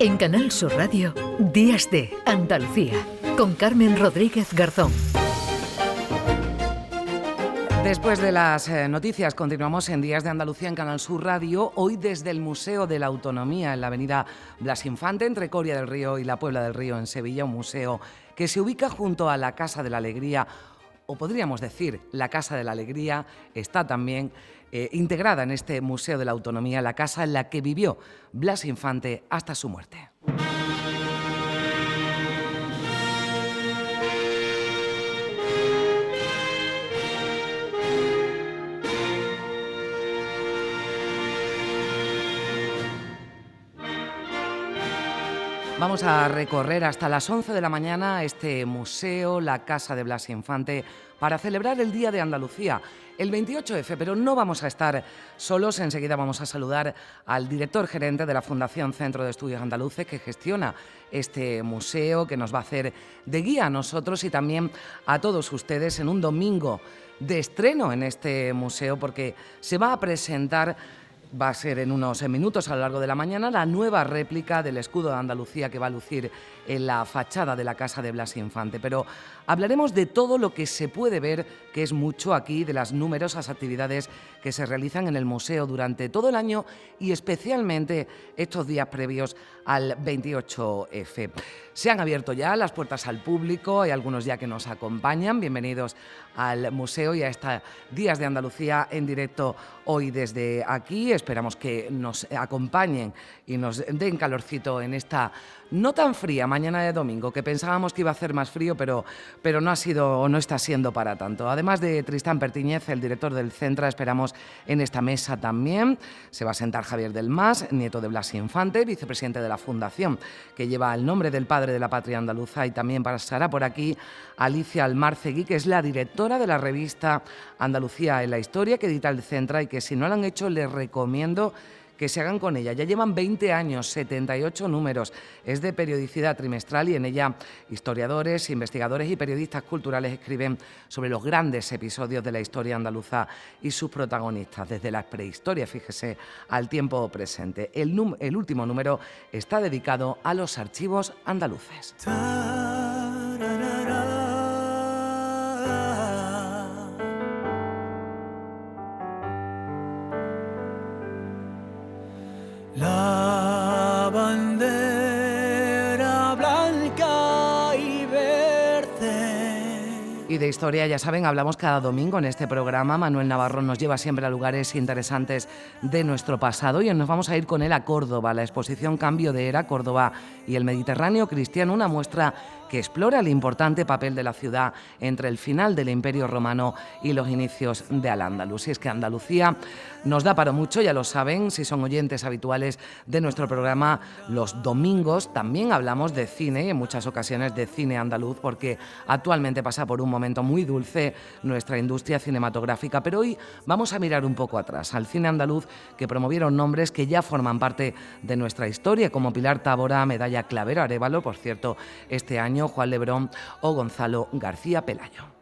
En Canal Sur Radio, Días de Andalucía, con Carmen Rodríguez Garzón. Después de las eh, noticias, continuamos en Días de Andalucía en Canal Sur Radio, hoy desde el Museo de la Autonomía en la avenida Blas Infante, entre Coria del Río y la Puebla del Río en Sevilla, un museo que se ubica junto a la Casa de la Alegría, o podríamos decir, la Casa de la Alegría está también eh, integrada en este Museo de la Autonomía, la casa en la que vivió Blas Infante hasta su muerte. Vamos a recorrer hasta las 11 de la mañana este museo, la Casa de Blas Infante, para celebrar el Día de Andalucía, el 28F, pero no vamos a estar solos. Enseguida vamos a saludar al director gerente de la Fundación Centro de Estudios Andaluces que gestiona este museo, que nos va a hacer de guía a nosotros y también a todos ustedes en un domingo de estreno en este museo porque se va a presentar va a ser en unos minutos a lo largo de la mañana la nueva réplica del escudo de Andalucía que va a lucir en la fachada de la casa de Blas Infante. Pero hablaremos de todo lo que se puede ver, que es mucho aquí, de las numerosas actividades que se realizan en el museo durante todo el año y especialmente estos días previos al 28F. Se han abierto ya las puertas al público, hay algunos ya que nos acompañan. Bienvenidos al museo y a estos Días de Andalucía en directo hoy desde aquí. Esperamos que nos acompañen y nos den calorcito en esta no tan fría mañana de domingo, que pensábamos que iba a hacer más frío, pero, pero no ha sido o no está siendo para tanto. Además de Tristán Pertiñez, el director del Centra, esperamos en esta mesa también. Se va a sentar Javier del Mas, nieto de Blas Infante, vicepresidente de la Fundación, que lleva el nombre del padre de la patria andaluza, y también pasará por aquí Alicia Almarcegui, que es la directora de la revista Andalucía en la Historia, que edita el Centra y que si no lo han hecho les recomiendo que se hagan con ella. Ya llevan 20 años, 78 números. Es de periodicidad trimestral y en ella historiadores, investigadores y periodistas culturales escriben sobre los grandes episodios de la historia andaluza y sus protagonistas, desde la prehistoria, fíjese, al tiempo presente. El, último número está dedicado a los archivos andaluces. De historia, ya saben, hablamos cada domingo en este programa. Manuel Navarro nos lleva siempre a lugares interesantes de nuestro pasado y nos vamos a ir con él a Córdoba, la exposición Cambio de Era, Córdoba y el Mediterráneo Cristiano, una muestra que explora el importante papel de la ciudad entre el final del Imperio Romano y los inicios de Al-Ándalus. Y es que Andalucía nos da para mucho, ya lo saben, si son oyentes habituales de nuestro programa, los domingos también hablamos de cine y en muchas ocasiones de cine andaluz, porque actualmente pasa por un momento muy dulce nuestra industria cinematográfica. Pero hoy vamos a mirar un poco atrás, al cine andaluz que promovieron nombres que ya forman parte de nuestra historia, como Pilar Tábora, Medalla Clavero Arevalo, por cierto, este año Juan Lebrón o Gonzalo García Pelayo.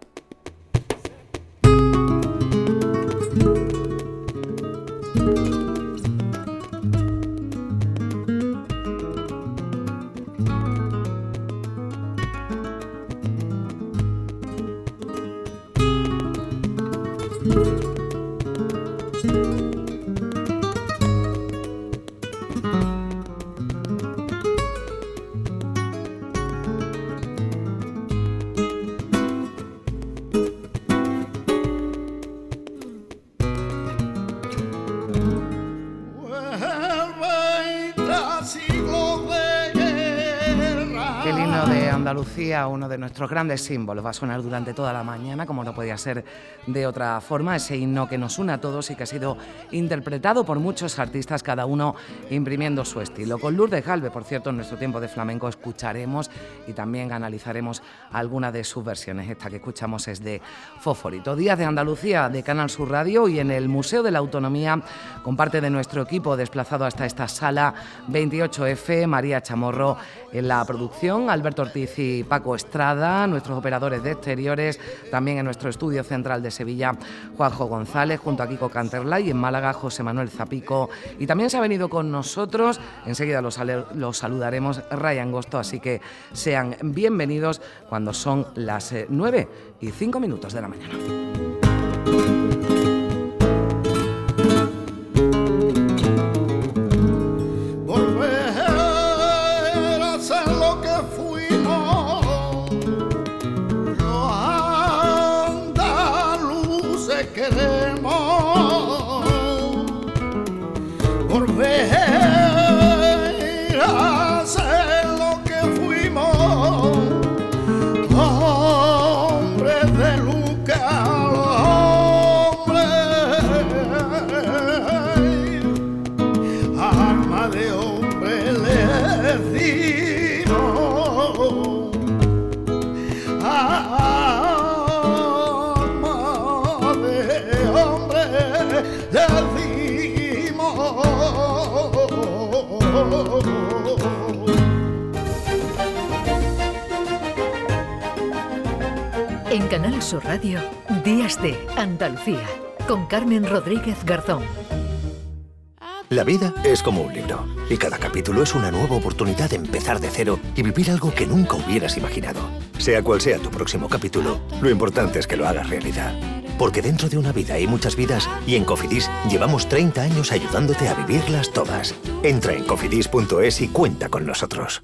Uno de nuestros grandes símbolos, va a sonar durante toda la mañana, como no podía ser de otra forma, ese himno que nos une a todos y que ha sido interpretado por muchos artistas, cada uno imprimiendo su estilo. Con Lourdes Galve, por cierto, en nuestro tiempo de flamenco escucharemos y también analizaremos alguna de sus versiones. Esta que escuchamos es de Fósforito. Días de Andalucía de Canal Sur Radio y en el Museo de la Autonomía, con parte de nuestro equipo desplazado hasta esta sala 28F, María Chamorro en la producción, Alberto Ortiz y Paco Estrada, nuestros operadores de exteriores, también en nuestro estudio central de Sevilla, Juanjo González, junto a Kiko Canterlay en Málaga, José Manuel Zapico. Y también se ha venido con nosotros, enseguida los, los saludaremos, Ryan Gosto, así que sean bienvenidos cuando son las 9 eh, y 5 minutos de la mañana. Canal Sur Radio, Días de Andalucía, con Carmen Rodríguez Garzón. La vida es como un libro, y cada capítulo es una nueva oportunidad de empezar de cero y vivir algo que nunca hubieras imaginado. Sea cual sea tu próximo capítulo, lo importante es que lo hagas realidad. Porque dentro de una vida hay muchas vidas y en Cofidis llevamos 30 años ayudándote a vivirlas todas. Entra en cofidis.es y cuenta con nosotros.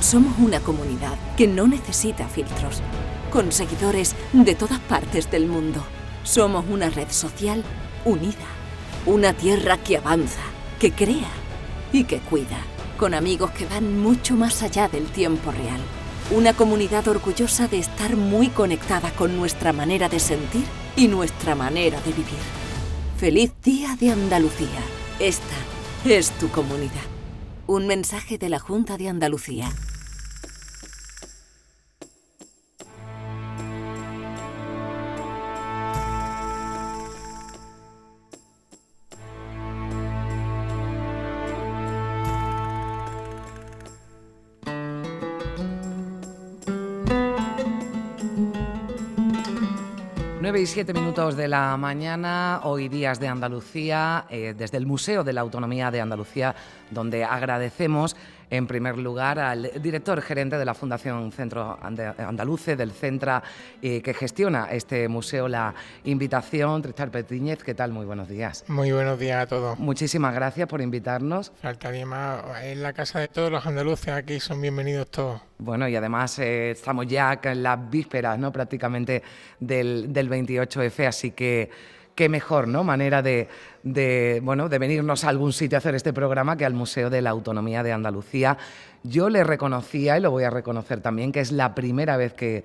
Somos una comunidad que no necesita filtros, con seguidores de todas partes del mundo. Somos una red social unida, una tierra que avanza, que crea y que cuida, con amigos que van mucho más allá del tiempo real. Una comunidad orgullosa de estar muy conectada con nuestra manera de sentir y nuestra manera de vivir. Feliz Día de Andalucía. Esta es tu comunidad. Un mensaje de la Junta de Andalucía. 9 y 7 minutos de la mañana, hoy días de Andalucía, eh, desde el Museo de la Autonomía de Andalucía, donde agradecemos en primer lugar al director gerente de la Fundación Centro Andaluce, del Centra, eh, que gestiona este museo, la invitación. Tristar Petiñez, ¿qué tal? Muy buenos días. Muy buenos días a todos. Muchísimas gracias por invitarnos. Faltaría más, es la casa de todos los andaluces, aquí son bienvenidos todos. Bueno, y además eh, estamos ya en las vísperas, ¿no? Prácticamente del, del 28F, así que qué mejor ¿no? manera de, bueno, de venirnos a algún sitio a hacer este programa que al Museo de la Autonomía de Andalucía. Yo le reconocía, y lo voy a reconocer también, que es la primera vez que,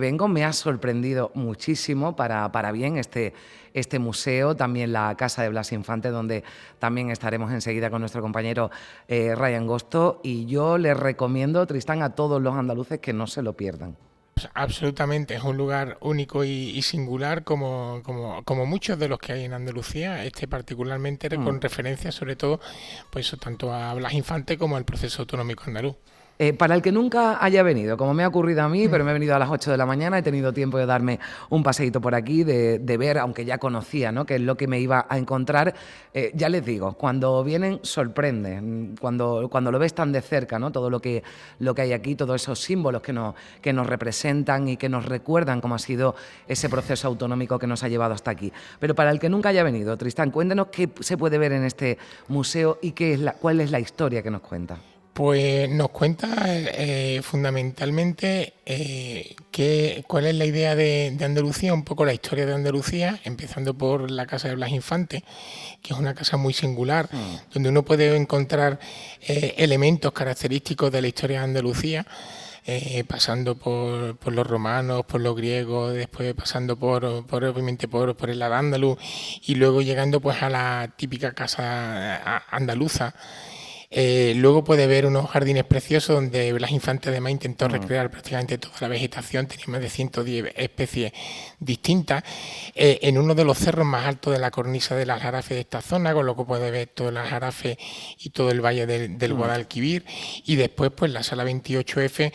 vengo. Me ha sorprendido muchísimo para, para bien este, este museo, también la Casa de Blas Infante, donde también estaremos enseguida con nuestro compañero eh, Ryan Gosto. Y yo le recomiendo, Tristán, a todos los andaluces que no se lo pierdan. Absolutamente, es un lugar único y, singular como, como, muchos de los que hay en Andalucía, este particularmente con mm. referencia sobre todo pues tanto a Blas Infante como al proceso autonómico andaluz. Eh, para el que nunca haya venido, como me ha ocurrido a mí, mm. pero me he venido a las 8 de la mañana, he tenido tiempo de darme un paseíto por aquí, de, ver, aunque ya conocía, ¿no? que es lo que me iba a encontrar. Eh, ya les digo, cuando vienen sorprende, cuando, cuando lo ves tan de cerca, ¿no? todo lo que, lo que hay aquí, todos esos símbolos que nos, que nos representan y que nos recuerdan cómo ha sido ese proceso autonómico que nos ha llevado hasta aquí. Pero para el que nunca haya venido, Tristán, cuéntenos qué se puede ver en este museo y qué es la, cuál es la historia que nos cuenta. Pues nos cuenta eh, fundamentalmente eh, cuál es la idea de, Andalucía, un poco la historia de Andalucía, empezando por la Casa de Blas Infante, que es una casa muy singular, mm. donde uno puede encontrar eh, elementos característicos de la historia de Andalucía. pasando por, los romanos, por los griegos, después pasando por, por obviamente por, por el Adándalus y luego llegando pues a la típica casa andaluza Eh, luego puede ver unos jardines preciosos donde Blas Infante además intentó recrear prácticamente toda la vegetación, tenía más de 110 especies distintas. Eh, en uno de los cerros más altos de la cornisa del Aljarafe de esta zona, con lo que puede ver todo el Aljarafe y todo el valle del, del Guadalquivir. Y después, pues la sala 28F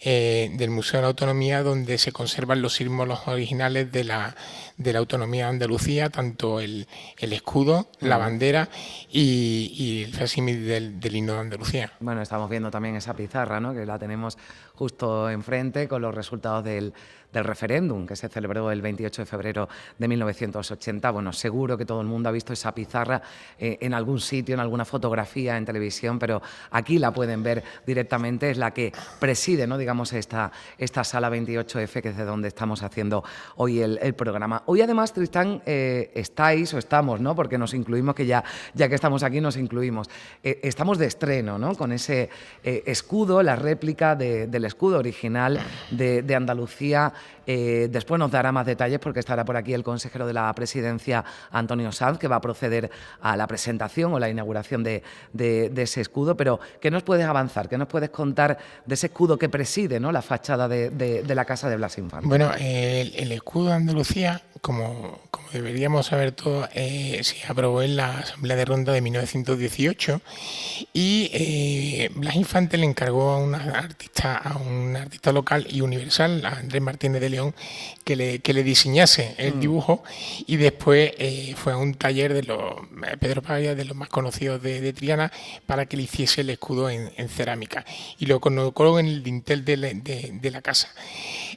eh, del Museo de la Autonomía, donde se conservan los símbolos originales de la de la autonomía de Andalucía, tanto el, escudo, la bandera y, el facsimil del, del, himno de Andalucía. Bueno, estamos viendo también esa pizarra, ¿no? que la tenemos justo enfrente con los resultados del, referéndum que se celebró el 28 de febrero de 1980. Bueno, seguro que todo el mundo ha visto esa pizarra eh, en algún sitio, en alguna fotografía, en televisión, pero aquí la pueden ver directamente, es la que preside, ¿no? digamos, esta, esta sala 28F, que es de donde estamos haciendo hoy el, programa. Hoy además, Tristán, eh, estáis o estamos, ¿no? porque nos incluimos, que ya, ya que estamos aquí nos incluimos, eh, estamos de estreno ¿no? con ese escudo, la réplica del escudo original de, de Andalucía eh, después nos dará más detalles porque estará por aquí el consejero de la presidencia, Antonio Sanz, que va a proceder a la presentación o la inauguración de, ese escudo. Pero, ¿qué nos puedes avanzar? ¿Qué nos puedes contar de ese escudo que preside ¿no? la fachada de, la Casa de Blas Infante? Bueno, el, escudo de Andalucía, como, deberíamos saber todos, eh, se aprobó en la Asamblea de Ronda de 1918 y eh, Blas Infante le encargó a, una artista, a un artista local y universal, a Andrés Martínez de León que le, que le diseñase el mm. dibujo y después eh, fue a un taller de los eh, Pedro Paglia, de los más conocidos de, Triana, para que le hiciese el escudo en, cerámica y lo colocó en el dintel de la, casa.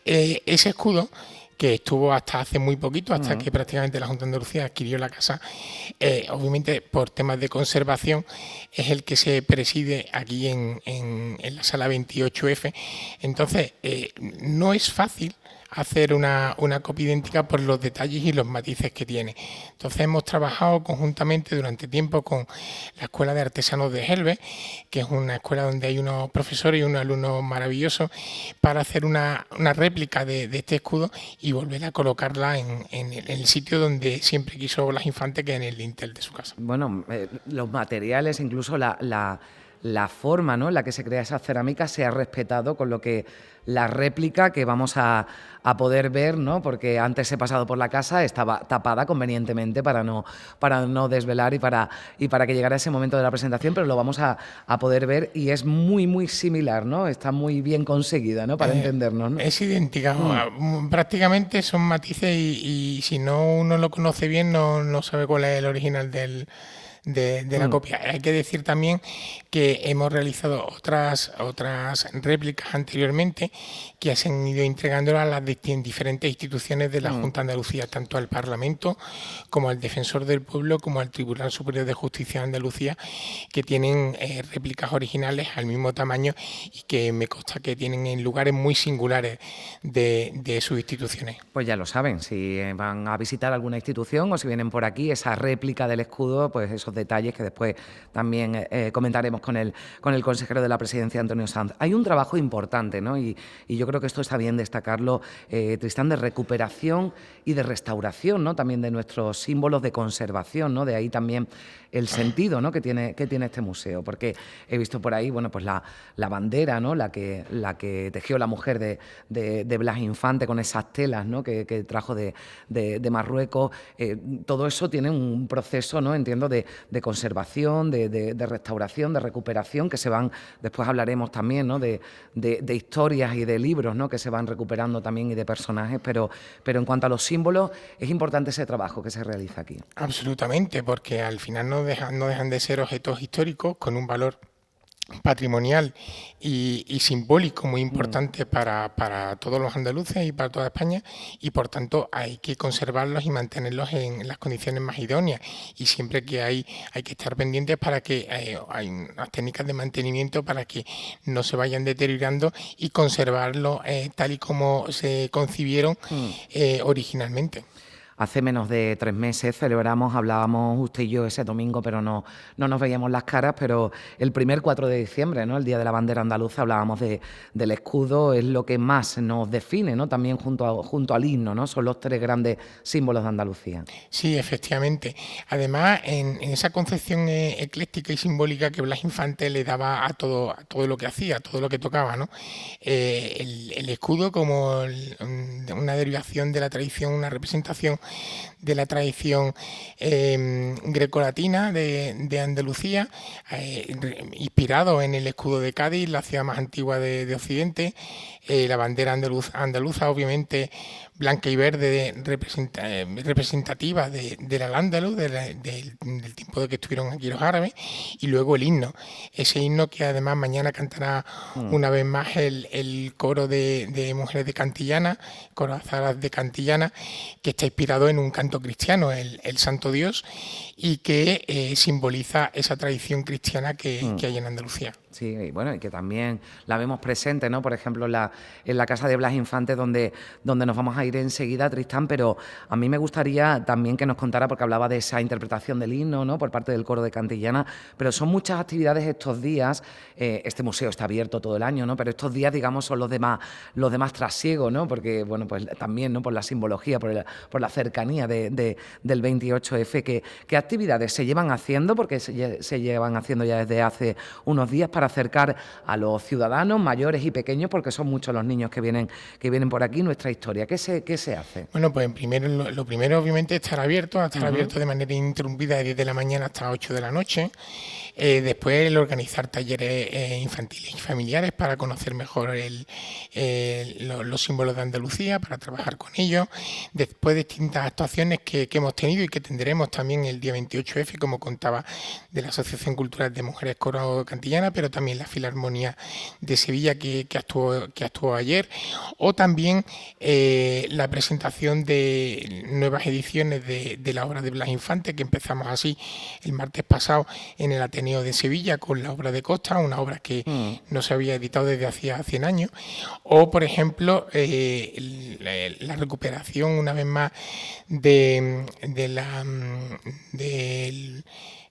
Eh, ese escudo que estuvo hasta hace muy poquito, hasta mm. que prácticamente la Junta de Andalucía adquirió la casa, obviamente por temas de conservación, es el que se preside aquí en, en, en la sala 28F. Entonces, no es fácil hacer una, una, copia idéntica por los detalles y los matices que tiene. Entonces hemos trabajado conjuntamente durante tiempo con la Escuela de Artesanos de Helve, que es una escuela donde hay unos profesores y unos alumnos maravillosos, para hacer una, réplica de, este escudo y volver a colocarla en, el, sitio donde siempre quiso las infantes, que es en el dintel de su casa. Bueno, eh, los materiales, incluso la, la forma ¿no? en la que se crea esa cerámica se ha respetado con lo que la réplica que vamos a, poder ver, ¿no? porque antes he pasado por la casa, estaba tapada convenientemente para no, para no desvelar y para, y para que llegara ese momento de la presentación, pero lo vamos a, poder ver y es muy, muy similar, ¿no? está muy bien conseguida ¿no? para eh, entendernos. ¿no? Es idéntica, mm. prácticamente son matices y, si no uno lo conoce bien no, no sabe cuál es el original del de, la mm. copia. Hay que decir también que hemos realizado otras, otras réplicas anteriormente que se han ido entregando a las diferentes instituciones de la mm. Junta de Andalucía, tanto al Parlamento como al Defensor del Pueblo, como al Tribunal Superior de Justicia de Andalucía, que tienen eh, réplicas originales al mismo tamaño y que me consta que tienen en lugares muy singulares de, de sus instituciones. Pues ya lo saben, si van a visitar alguna institución o si vienen por aquí, esa réplica del escudo, pues eso detalles que después también eh, eh, comentaremos con el, con el consejero de la presidencia, Antonio Sanz. Hay un trabajo importante, ¿no? y, yo creo que esto está bien destacarlo, eh, Tristán, de recuperación y de restauración, ¿no? también de nuestros símbolos de conservación, ¿no? de ahí también el sentido ¿no? que, tiene, que tiene este museo, porque he visto por ahí bueno, pues la, la bandera, ¿no? la, que, la que tejió la mujer de, de, Blas Infante con esas telas ¿no? que, trajo de, de Marruecos, todo eso tiene un proceso, ¿no? entiendo, de, de conservación, de, restauración, de recuperación, que se van, después hablaremos también ¿no? de, historias y de libros ¿no? que se van recuperando también y de personajes, pero, pero en cuanto a los símbolos, es importante ese trabajo que se realiza aquí. Absolutamente, porque al final no dejan, no dejan de ser objetos históricos con un valor patrimonial y, simbólico muy importante para, todos los andaluces y para toda España y por tanto hay que conservarlos y mantenerlos en las condiciones más idóneas y siempre que hay hay que estar pendientes para que eh, hay unas técnicas de mantenimiento para que no se vayan deteriorando y conservarlos eh, tal y como se concibieron mm. eh, originalmente. Hace menos de tres meses celebramos, hablábamos usted y yo ese domingo, pero no, no nos veíamos las caras, pero el primer 4 de diciembre, ¿no? el Día de la Bandera Andaluza, hablábamos de, del escudo, es lo que más nos define, ¿no? también junto, junto al himno, ¿no? son los tres grandes símbolos de Andalucía. Sí, efectivamente. Además, en, esa concepción eh, ecléctica y simbólica que Blas Infante le daba a todo, a todo lo que hacía, a todo lo que tocaba, ¿no? Eh, el, el, escudo como una derivación de la tradición, una representación de la tradición eh, grecolatina de, Andalucía, eh, inspirado en el escudo de Cádiz, la ciudad más antigua de, de Occidente, eh, la bandera andaluz, andaluza, obviamente blanca y verde representativa de, del al del tiempo de que estuvieron aquí los árabes, y luego el himno. Ese himno que además mañana cantará mm. una vez más el, coro de, mujeres de Cantillana, coro azaras de Cantillana, que está inspirado en un canto cristiano, el, Santo Dios, y que eh, simboliza esa tradición cristiana que, mm. que hay en Andalucía. Sí, y bueno, y que también la vemos presente, ¿no? Por ejemplo, la, en la casa de Blas Infante, donde, donde nos vamos a ir enseguida, Tristán, pero a mí me gustaría también que nos contara, porque hablaba de esa interpretación del himno, ¿no? Por parte del coro de Cantillana, pero son muchas actividades estos días, eh, este museo está abierto todo el año, ¿no? Pero estos días, digamos, son los demás, los demás trasiegos, ¿no? Porque, bueno, pues también, ¿no? Por la simbología, por, por la cercanía de, del 28F, ¿qué, ¿qué actividades se llevan haciendo? Porque se, se llevan haciendo ya desde hace unos días para acercar a los ciudadanos mayores y pequeños, porque son muchos los niños que vienen, que vienen por aquí, nuestra historia. ¿Qué se, qué se hace? Bueno, pues primero, lo, primero obviamente es estar abierto, estar abierto de manera interrumpida de 10 de la mañana hasta 8 de la noche. Eh, después el organizar talleres eh, infantiles y familiares para conocer mejor los símbolos de Andalucía, para trabajar con ellos. Después distintas actuaciones que, hemos tenido y que tendremos también el día 28F, como contaba, de la Asociación Cultural de Mujeres Coro Cantillana, pero también la Filarmonía de Sevilla que, actuó, que actuó ayer, o también eh, la presentación de nuevas ediciones de, de la obra de Blas Infante, que empezamos así el martes pasado en el Ateneo de Sevilla con la obra de Costa, una obra que mm. no se había editado desde hacía 100 años, o por ejemplo eh, la, recuperación una vez más de, de la del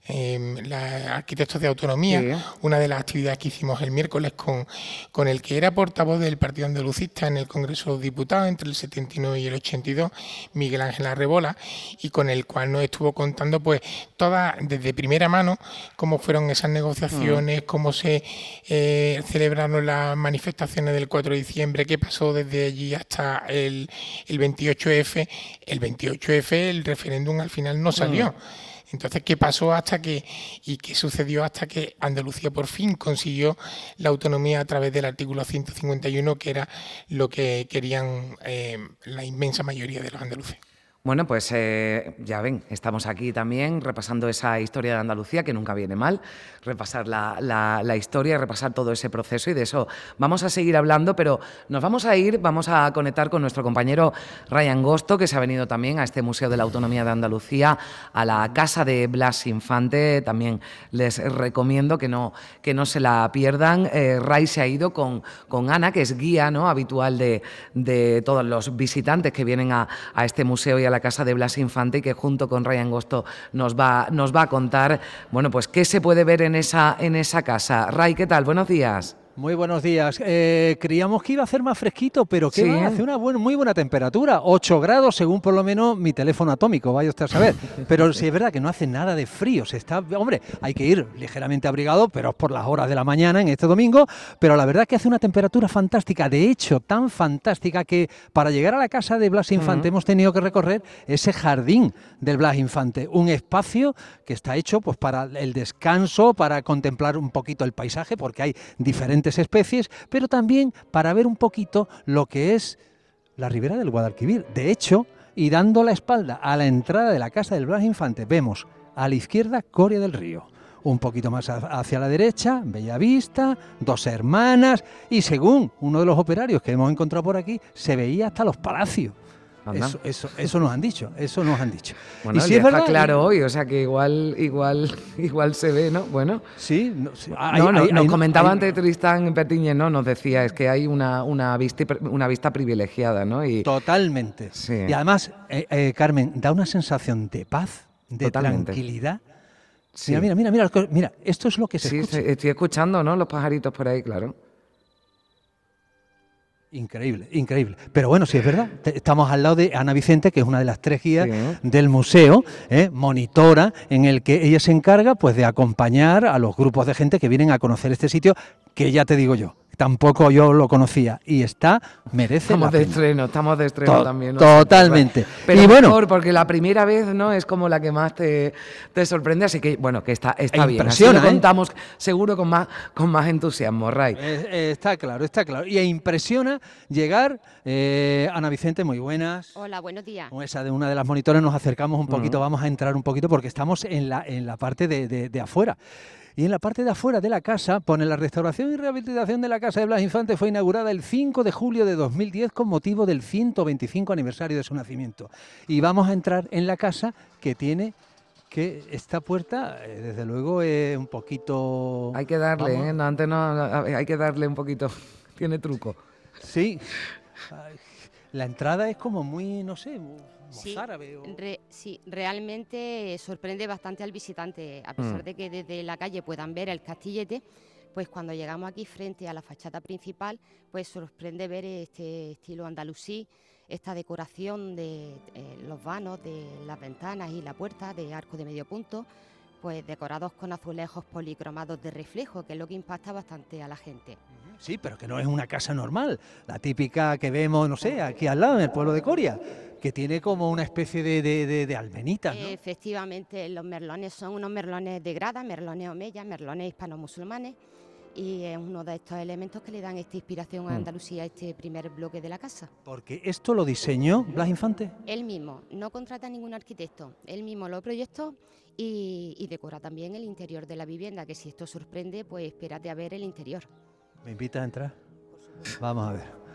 eh, la Arquitectos de Autonomía, una de las actividades que hicimos el miércoles con, con el que era portavoz del Partido Andalucista en el Congreso de Diputados entre el 79 y el 82, Miguel Ángel Arrebola, y con el cual nos estuvo contando pues toda, desde primera mano, cómo fueron esas negociaciones, mm. cómo se eh, celebraron las manifestaciones del 4 de diciembre, qué pasó desde allí hasta el, el 28F. El 28F, el referéndum al final no salió. Mm. Entonces, ¿qué pasó hasta que y qué sucedió hasta que Andalucía por fin consiguió la autonomía a través del artículo 151, que era lo que querían eh, la inmensa mayoría de los andaluces? Bueno, pues eh, ya ven, estamos aquí también repasando esa historia de Andalucía, que nunca viene mal, repasar la, la, historia, repasar todo ese proceso y de eso vamos a seguir hablando, pero nos vamos a ir, vamos a conectar con nuestro compañero Ryan Gosto, que se ha venido también a este Museo de la Autonomía de Andalucía, a la Casa de Blas Infante, también les recomiendo que no, que no se la pierdan. Eh, Ray se ha ido con, con Ana, que es guía ¿no? habitual de, de todos los visitantes que vienen a, a este museo y a la casa de Blas Infante y que junto con Ryan Gosto nos va, nos va a contar, bueno, pues qué se puede ver en esa, en esa casa. Ray, ¿qué tal? Buenos días. Muy buenos días. Eh, creíamos que iba a hacer más fresquito, pero que hace una muy buena temperatura, 8 grados según por lo menos mi teléfono atómico, vaya usted a saber. Pero sí es verdad que no hace nada de frío, se está, hombre, hay que ir ligeramente abrigado, pero es por las horas de la mañana en este domingo, pero la verdad es que hace una temperatura fantástica, de hecho tan fantástica que para llegar a la casa de Blas Infante hemos tenido que recorrer ese jardín del Blas Infante, un espacio que está hecho pues para el descanso, para contemplar un poquito el paisaje, porque hay diferentes especies, pero también para ver un poquito lo que es la ribera del Guadalquivir. De hecho, y dando la espalda a la entrada de la casa del Blas Infante, vemos a la izquierda Coria del Río. Un poquito más hacia la derecha, Bellavista, dos hermanas y según uno de los operarios que hemos encontrado por aquí, se veía hasta los palacios Eso, eso, eso nos han dicho, eso nos han dicho. Bueno, y si es verdad, claro hoy, o sea que igual, igual, igual se ve, ¿no? Bueno. Sí, no, nos comentaba antes Tristán Petiñe, ¿no? Nos decía, es que hay una, una, vista, una vista privilegiada, ¿no? Y, Totalmente. Y además, eh, eh, Carmen, da una sensación de paz, de tranquilidad. Mira, mira, mira, mira, mira, esto es lo que se sí, estoy escuchando, ¿no? Los pajaritos por ahí, claro. Increíble, increíble. Pero bueno, sí es verdad. Estamos al lado de Ana Vicente, que es una de las tres guías del museo, ¿eh? monitora, en el que ella se encarga pues, de acompañar a los grupos de gente que vienen a conocer este sitio, que ya te digo yo, tampoco yo lo conocía. Y está merece estamos de estreno estamos de estreno también totalmente. Pero y bueno. mejor porque la primera vez no es como la que más te, te sorprende así que bueno que está está bien. Así lo ¿eh? contamos seguro con más con más entusiasmo Ray. Eh, está claro está claro. Y impresiona llegar eh, Ana Vicente muy buenas. Hola buenos días. Esa de una de las monitores nos acercamos un poquito vamos a entrar un poquito porque estamos en la en la parte de, de afuera y en la parte de afuera de la casa pone la restauración y rehabilitación de la casa de Blas Infante fue inaugurada el 5 de julio de 2010 con motivo del 125 aniversario de su nacimiento. Y vamos a entrar en la casa que tiene que esta puerta, eh, desde luego, es un poquito... Hay que darle, ¿eh? antes no, hay que darle un poquito, tiene truco. Sí, la entrada es como muy, no sé, sí, sí, realmente sorprende bastante al visitante, a pesar mm. de que desde la calle puedan ver el castillete, pues cuando llegamos aquí frente a la fachada principal, pues sorprende ver este estilo andalusí, esta decoración de eh, los vanos, de las ventanas y la puerta de arco de medio punto, pues decorados con azulejos policromados de reflejo, que es lo que impacta bastante a la gente. Sí, pero que no es una casa normal, la típica que vemos, no sé, aquí al lado, en el pueblo de Coria, que tiene como una especie de, de, de, almenitas. ¿no? Efectivamente, los merlones son unos merlones de grada, merlones omeya, merlones hispano-musulmanes, y es uno de estos elementos que le dan esta inspiración a mm. Andalucía, a este primer bloque de la casa. Porque esto lo diseñó Blas Infante. Él mismo, no contrata ningún arquitecto, él mismo lo proyectó y, y decora también el interior de la vivienda, que si esto sorprende, pues espérate a ver el interior. ¿Me invitas a entrar? Vamos a ver.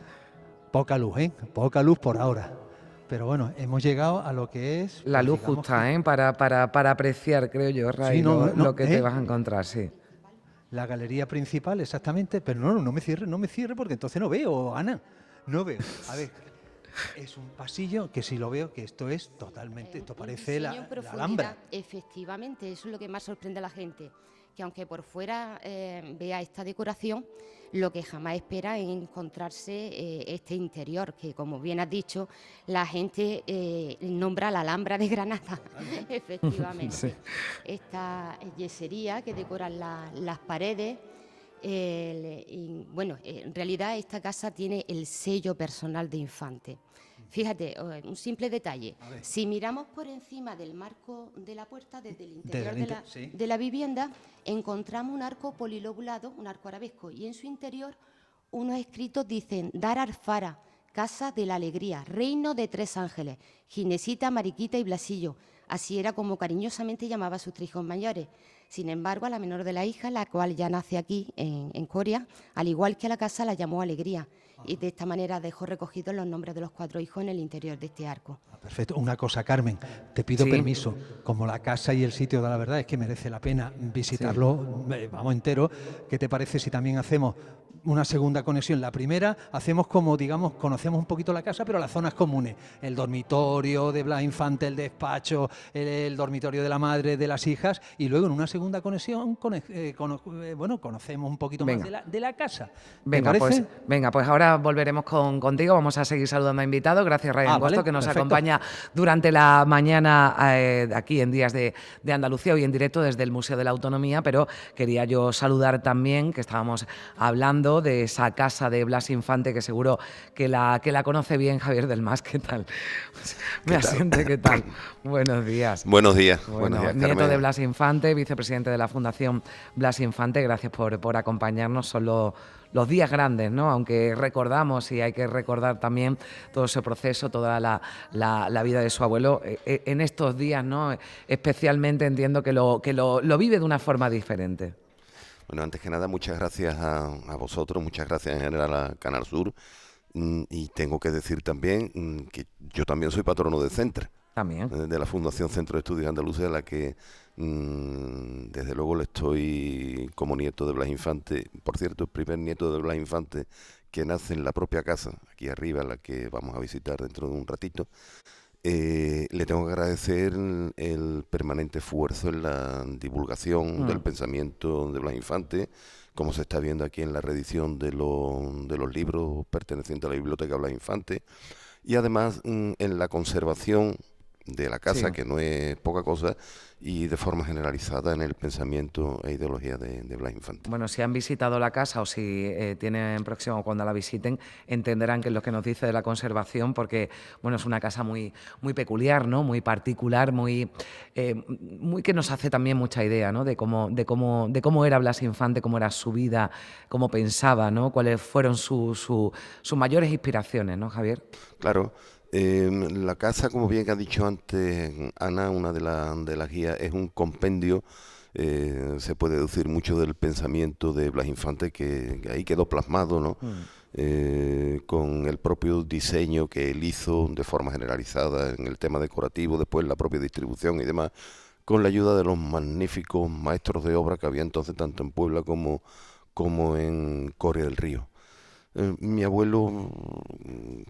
Poca luz, ¿eh? Poca luz por ahora. Pero bueno, hemos llegado a lo que es... La luz justa, ¿eh? Para, para, para, apreciar, creo yo, Ray, lo, que te ¿eh? vas a encontrar, sí. La galería principal, exactamente. Pero no, no me cierre, no me cierre porque entonces no veo, Ana. No veo. A ver, es un pasillo que si lo veo que esto es totalmente, esto parece la, la Alhambra. Efectivamente, eso es lo que más sorprende a la gente que aunque por fuera eh, vea esta decoración, lo que jamás espera es encontrarse eh, este interior, que como bien has dicho, la gente eh, nombra la Alhambra de Granada, efectivamente. Esta yesería que decoran las paredes. Bueno, en realidad esta casa tiene el sello personal de Infante. Fíjate, un simple detalle. Si miramos por encima del marco de la puerta, desde el interior de, la, vivienda, encontramos un arco polilobulado, un arco arabesco, y en su interior unos escritos dicen Dar Arfara, Casa de la Alegría, Reino de Tres Ángeles, Ginesita, Mariquita y Blasillo. Así era como cariñosamente llamaba a sus tres hijos mayores. Sin embargo, a la menor de la hija, la cual ya nace aquí en, en Corea, al igual que a la casa, la llamó Alegría y de esta manera dejó recogidos los nombres de los cuatro hijos en el interior de este arco. Ah, perfecto. Una cosa, Carmen, te pido permiso. Como la casa y el sitio de la verdad es que merece la pena visitarlo, eh, vamos entero. ¿Qué te parece si también hacemos una segunda conexión. La primera hacemos como, digamos, conocemos un poquito la casa, pero las zonas comunes. El dormitorio de Blas Infante, el despacho, el, dormitorio de la madre, de las hijas. Y luego en una segunda conexión, eh, eh, bueno, conocemos un poquito más de la, casa. Venga pues, venga, pues ahora volveremos con, contigo. Vamos a seguir saludando a invitados. Gracias, Ryan ah, que nos acompaña durante la mañana eh, aquí en Días de, de Andalucía, hoy en directo desde el Museo de la Autonomía. Pero quería yo saludar también, que estábamos hablando de esa casa de Blas Infante, que seguro que la, que la conoce bien Javier del Mas. ¿Qué tal? Me asiente, ¿qué tal? Buenos días. Buenos días. nieto de Blas Infante, vicepresidente de la Fundación Blas Infante, gracias por, por acompañarnos. Son los, días grandes, ¿no? Aunque recordamos y hay que recordar también todo ese proceso, toda la, la, vida de su abuelo, eh, eh, en estos días, ¿no? Especialmente entiendo que lo, que lo, lo vive de una forma diferente. Bueno, antes que nada, muchas gracias a, vosotros, muchas gracias en general a Canal Sur Mm, y tengo que decir también mm, que yo también soy patrono de Centre. También. Eh, de la Fundación Centro de Estudios Andaluces, a la que mm, desde luego le estoy como nieto de Blas Infante. Por cierto, el primer nieto de Blas Infante que nace en la propia casa, aquí arriba, la que vamos a visitar dentro de un ratito. Eh, le tengo que agradecer el permanente esfuerzo en la divulgación del pensamiento de Blas Infante, como se está viendo aquí en la reedición de, de los libros pertenecientes a la Biblioteca Blas Infante, y además mm, en la conservación de la casa, que no es poca cosa, y de forma generalizada en el pensamiento e ideología de, Blas Infante. Bueno, si han visitado la casa o si eh, tienen próximo cuando la visiten, entenderán que es lo que nos dice de la conservación, porque bueno, es una casa muy, muy peculiar, ¿no? muy particular, muy, eh, muy que nos hace también mucha idea ¿no? de, cómo, de, cómo, de cómo era Blas Infante, cómo era su vida, cómo pensaba, ¿no? cuáles fueron sus mayores inspiraciones, ¿no, Javier? Claro. Em, la casa, como bien ha dicho antes Ana, una de, de las guías, es un compendio. Eh, se puede deducir mucho del pensamiento de Blas Infante que, ahí quedó plasmado, ¿no? Mm. Eh, con el propio diseño que él hizo de forma generalizada en el tema decorativo, después la propia distribución y demás, con la ayuda de los magníficos maestros de obra que había entonces tanto en Puebla como, como en Corea del Río. Eh, mi abuelo,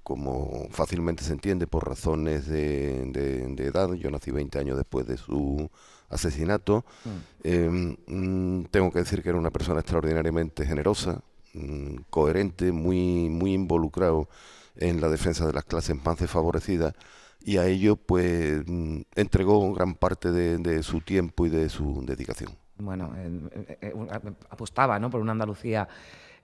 como fácilmente se entiende por razones de, edad, yo nací 20 años después de su asesinato, mm. em, mm, tengo que decir que era una persona extraordinariamente generosa, mm, coherente, muy, muy involucrado en la defensa de las clases más desfavorecidas y a ello pues entregó gran parte de, su tiempo y de su dedicación. Bueno, apostaba ¿no? por una Andalucía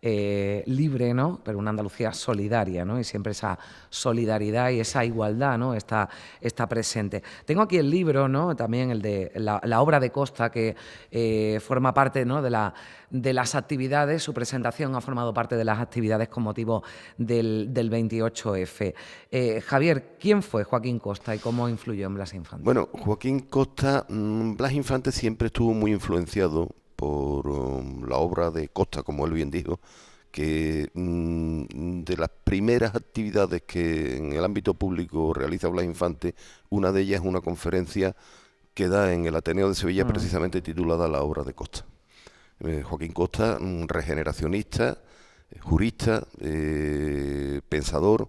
eh, libre, ¿no? pero una Andalucía solidaria, ¿no? y siempre esa solidaridad y esa igualdad ¿no? está, está presente. Tengo aquí el libro, ¿no? también el de la, obra de Costa, que eh, forma parte ¿no? de, la, de las actividades, su presentación ha formado parte de las actividades con motivo del, 28F. Eh, Javier, ¿quién fue Joaquín Costa y cómo influyó en Blas Infante? Bueno, Joaquín Costa, mm, Blas Infante siempre estuvo muy influenciado por um, la obra de Costa, como él bien dijo, que mm, de las primeras actividades que en el ámbito público realiza Blas Infante, una de ellas es una conferencia que da en el Ateneo de Sevilla mm. precisamente titulada La obra de Costa. Eh, Joaquín Costa, un regeneracionista, eh, jurista, eh, pensador,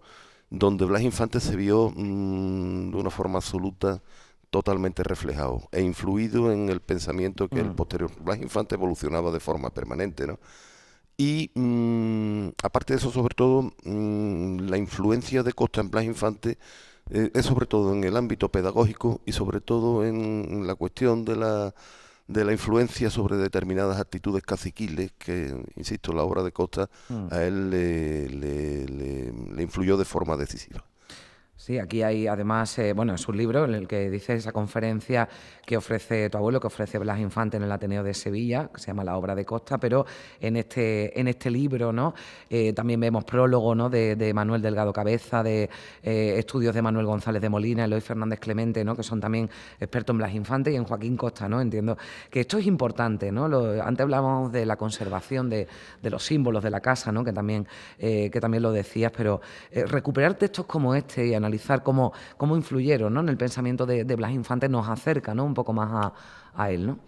donde Blas Infante se vio mm, de una forma absoluta totalmente reflejado e influido en el pensamiento que el mm. posterior Blas Infante evolucionaba de forma permanente, ¿no? Y mm, aparte de eso, sobre todo, mm, la influencia de Costa en Blas Infante eh, es sobre todo en el ámbito pedagógico y sobre todo en la cuestión de la, de la influencia sobre determinadas actitudes caciquiles que, insisto, la obra de Costa a él le influyó de forma decisiva. Sí, aquí hay además, eh, bueno, es un libro en el que dice esa conferencia que ofrece tu abuelo, que ofrece Blas Infante en el Ateneo de Sevilla, que se llama La Obra de Costa, pero en este, en este libro ¿no? Eh, también vemos prólogo ¿no? de, Manuel Delgado Cabeza, de eh, estudios de Manuel González de Molina, Eloy Fernández Clemente, ¿no? que son también expertos en Blas Infante y en Joaquín Costa. ¿no? Entiendo que esto es importante. ¿no? antes hablábamos de la conservación de, los símbolos de la casa, ¿no? que, también, que también lo decías, pero recuperar textos como este y analizar cómo, cómo influyeron en el pensamiento de, Blas Infante nos acerca ¿no? un poco más a, él. ¿no?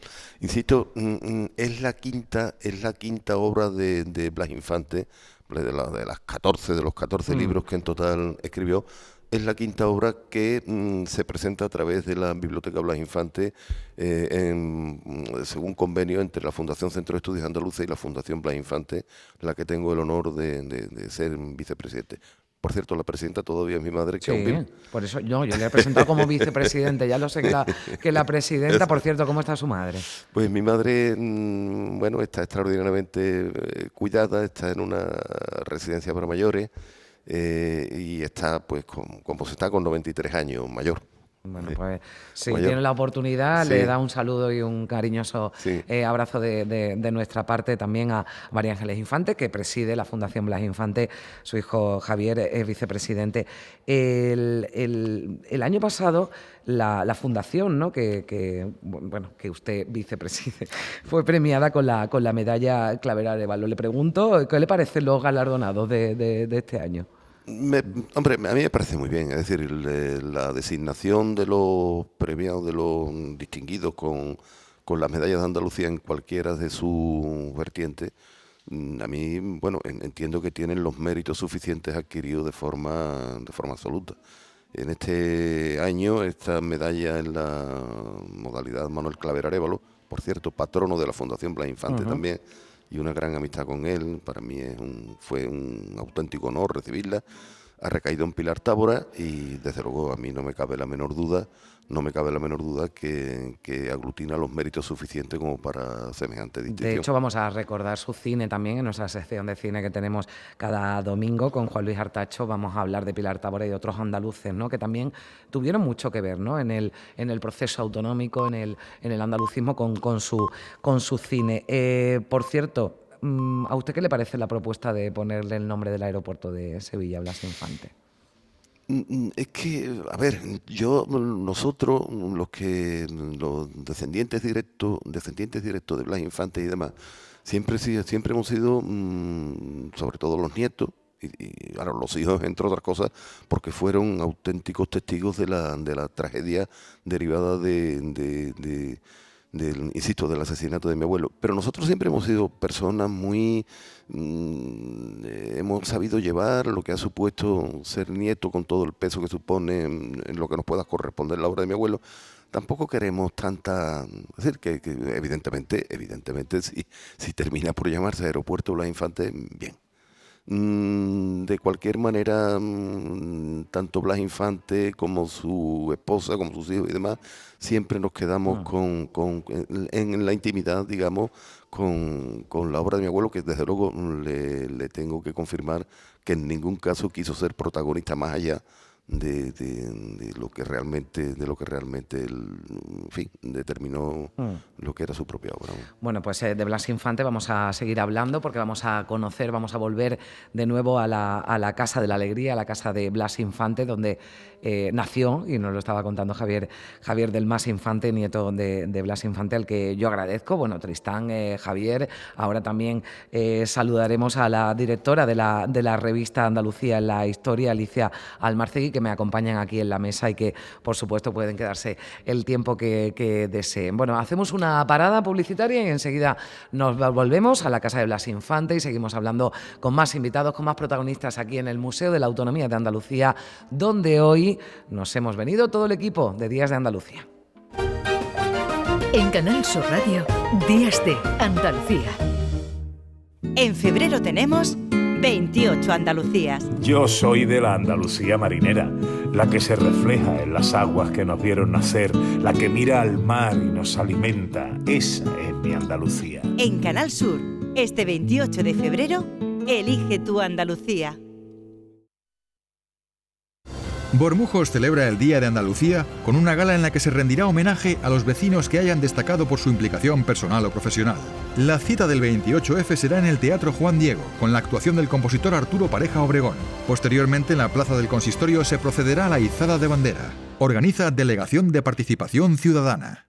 Insisto, mm, mm, es la quinta, es la quinta obra de, Blas Infante, de, de, las 14, de los 14 mm. libros que en total escribió, es la quinta obra que se presenta a través de la Biblioteca Blas Infante eh, en, según convenio entre la Fundación Centro de Estudios Andaluces y la Fundación Blas Infante, la que tengo el honor de ser vicepresidente. Por cierto, la presidenta todavía es mi madre, que sí, Por eso no, yo le he presentado como vicepresidente. Ya lo sé que la, que la presidenta, por cierto, ¿cómo está su madre? Pues mi madre, mm, bueno, está extraordinariamente eh, cuidada, está en una residencia para mayores eh, y está, pues, como se está con 93 años, mayor. Bueno, pues si tiene la oportunidad, le da un saludo y un cariñoso eh, abrazo de, nuestra parte también a María Ángeles Infante, que preside la Fundación Blas Infante. Su hijo Javier es vicepresidente. El, año pasado, la, fundación, ¿no? que, bueno, que usted vicepreside, fue premiada con la, con la medalla Clavera de Valor. Le pregunto, ¿qué le parecen los galardonados de, de este año? Hombre, a mí me parece muy bien. Es decir, la designación de los premiados, de los distinguidos con, con las medallas de Andalucía en cualquiera de sus vertientes, mm, a mí, bueno, entiendo que tienen los méritos suficientes adquiridos de forma, de forma absoluta. En este año, esta medalla en la modalidad Manuel Claver Arevalo, por cierto, patrono de la Fundación Blas Infante también, y una gran amistad con él. Para mí es un, fue un auténtico honor recibirla. Ha recaído en Pilar Tábora y desde luego a mí no me cabe la menor duda no me cabe la menor duda que, aglutina los méritos suficientes como para semejante distinción. De hecho, vamos a recordar su cine también en nuestra sección de cine que tenemos cada domingo con Juan Luis Artacho. Vamos a hablar de Pilar Tabora y de otros andaluces, ¿no? que también tuvieron mucho que ver ¿no? en, el, en el proceso autonómico, en el, en el andalucismo con, con, su, con su cine. Eh, por cierto, mm, ¿a usted qué le parece la propuesta de ponerle el nombre del aeropuerto de Sevilla, Blas Infante? Mm, es que, a ver, yo, nosotros, los que, los descendientes directos, descendientes directos de Blas Infante y demás, siempre, siempre hemos sido, mm, sobre todo los nietos, y, ahora los hijos, entre otras cosas, porque fueron auténticos testigos de la, de la tragedia derivada de del, insisto, del asesinato de mi abuelo. Pero nosotros siempre hemos sido personas muy... Mm, eh, hemos sabido llevar lo que ha supuesto ser nieto con todo el peso que supone en, lo que nos pueda corresponder la obra de mi abuelo. Tampoco queremos tanta... Es decir, que, evidentemente, evidentemente, si, si termina por llamarse Aeropuerto La Infante, bien. Mm, de cualquier manera, mm, tanto Blas Infante como su esposa, como sus hijos y demás, siempre nos quedamos mm. con, en, la intimidad, digamos, con, la obra de mi abuelo, que desde luego le tengo que confirmar que en ningún caso quiso ser protagonista más allá de, de, lo que realmente de lo que realmente en fin determinó mm. lo que era su propia obra bueno pues eh, de Blas Infante vamos a seguir hablando porque vamos a conocer vamos a volver de nuevo a la, a la casa de la alegría a la casa de Blas Infante donde eh, nació y nos lo estaba contando Javier Javier del Más Infante nieto de, Blas Infante al que yo agradezco bueno Tristán eh, Javier ahora también saludaremos a la directora de la, de la revista Andalucía en la historia Alicia Almarcegui me acompañan aquí en la mesa y que, por supuesto, pueden quedarse el tiempo que, deseen. Bueno, hacemos una parada publicitaria y enseguida nos volvemos a la Casa de Blas Infante y seguimos hablando con más invitados, con más protagonistas aquí en el Museo de la Autonomía de Andalucía, donde hoy nos hemos venido todo el equipo de Días de Andalucía. En Canal Sur Radio, Días de Andalucía. En febrero tenemos 28 Andalucías. Yo soy de la Andalucía marinera, la que se refleja en las aguas que nos vieron nacer, la que mira al mar y nos alimenta. Esa es mi Andalucía. En Canal Sur, este 28 de febrero, elige tu Andalucía. Bormujos celebra el Día de Andalucía con una gala en la que se rendirá homenaje a los vecinos que hayan destacado por su implicación personal o profesional. La cita del 28F será en el Teatro Juan Diego, con la actuación del compositor Arturo Pareja Obregón. Posteriormente, en la Plaza del Consistorio se procederá a la izada de bandera. Organiza Delegación de Participación Ciudadana.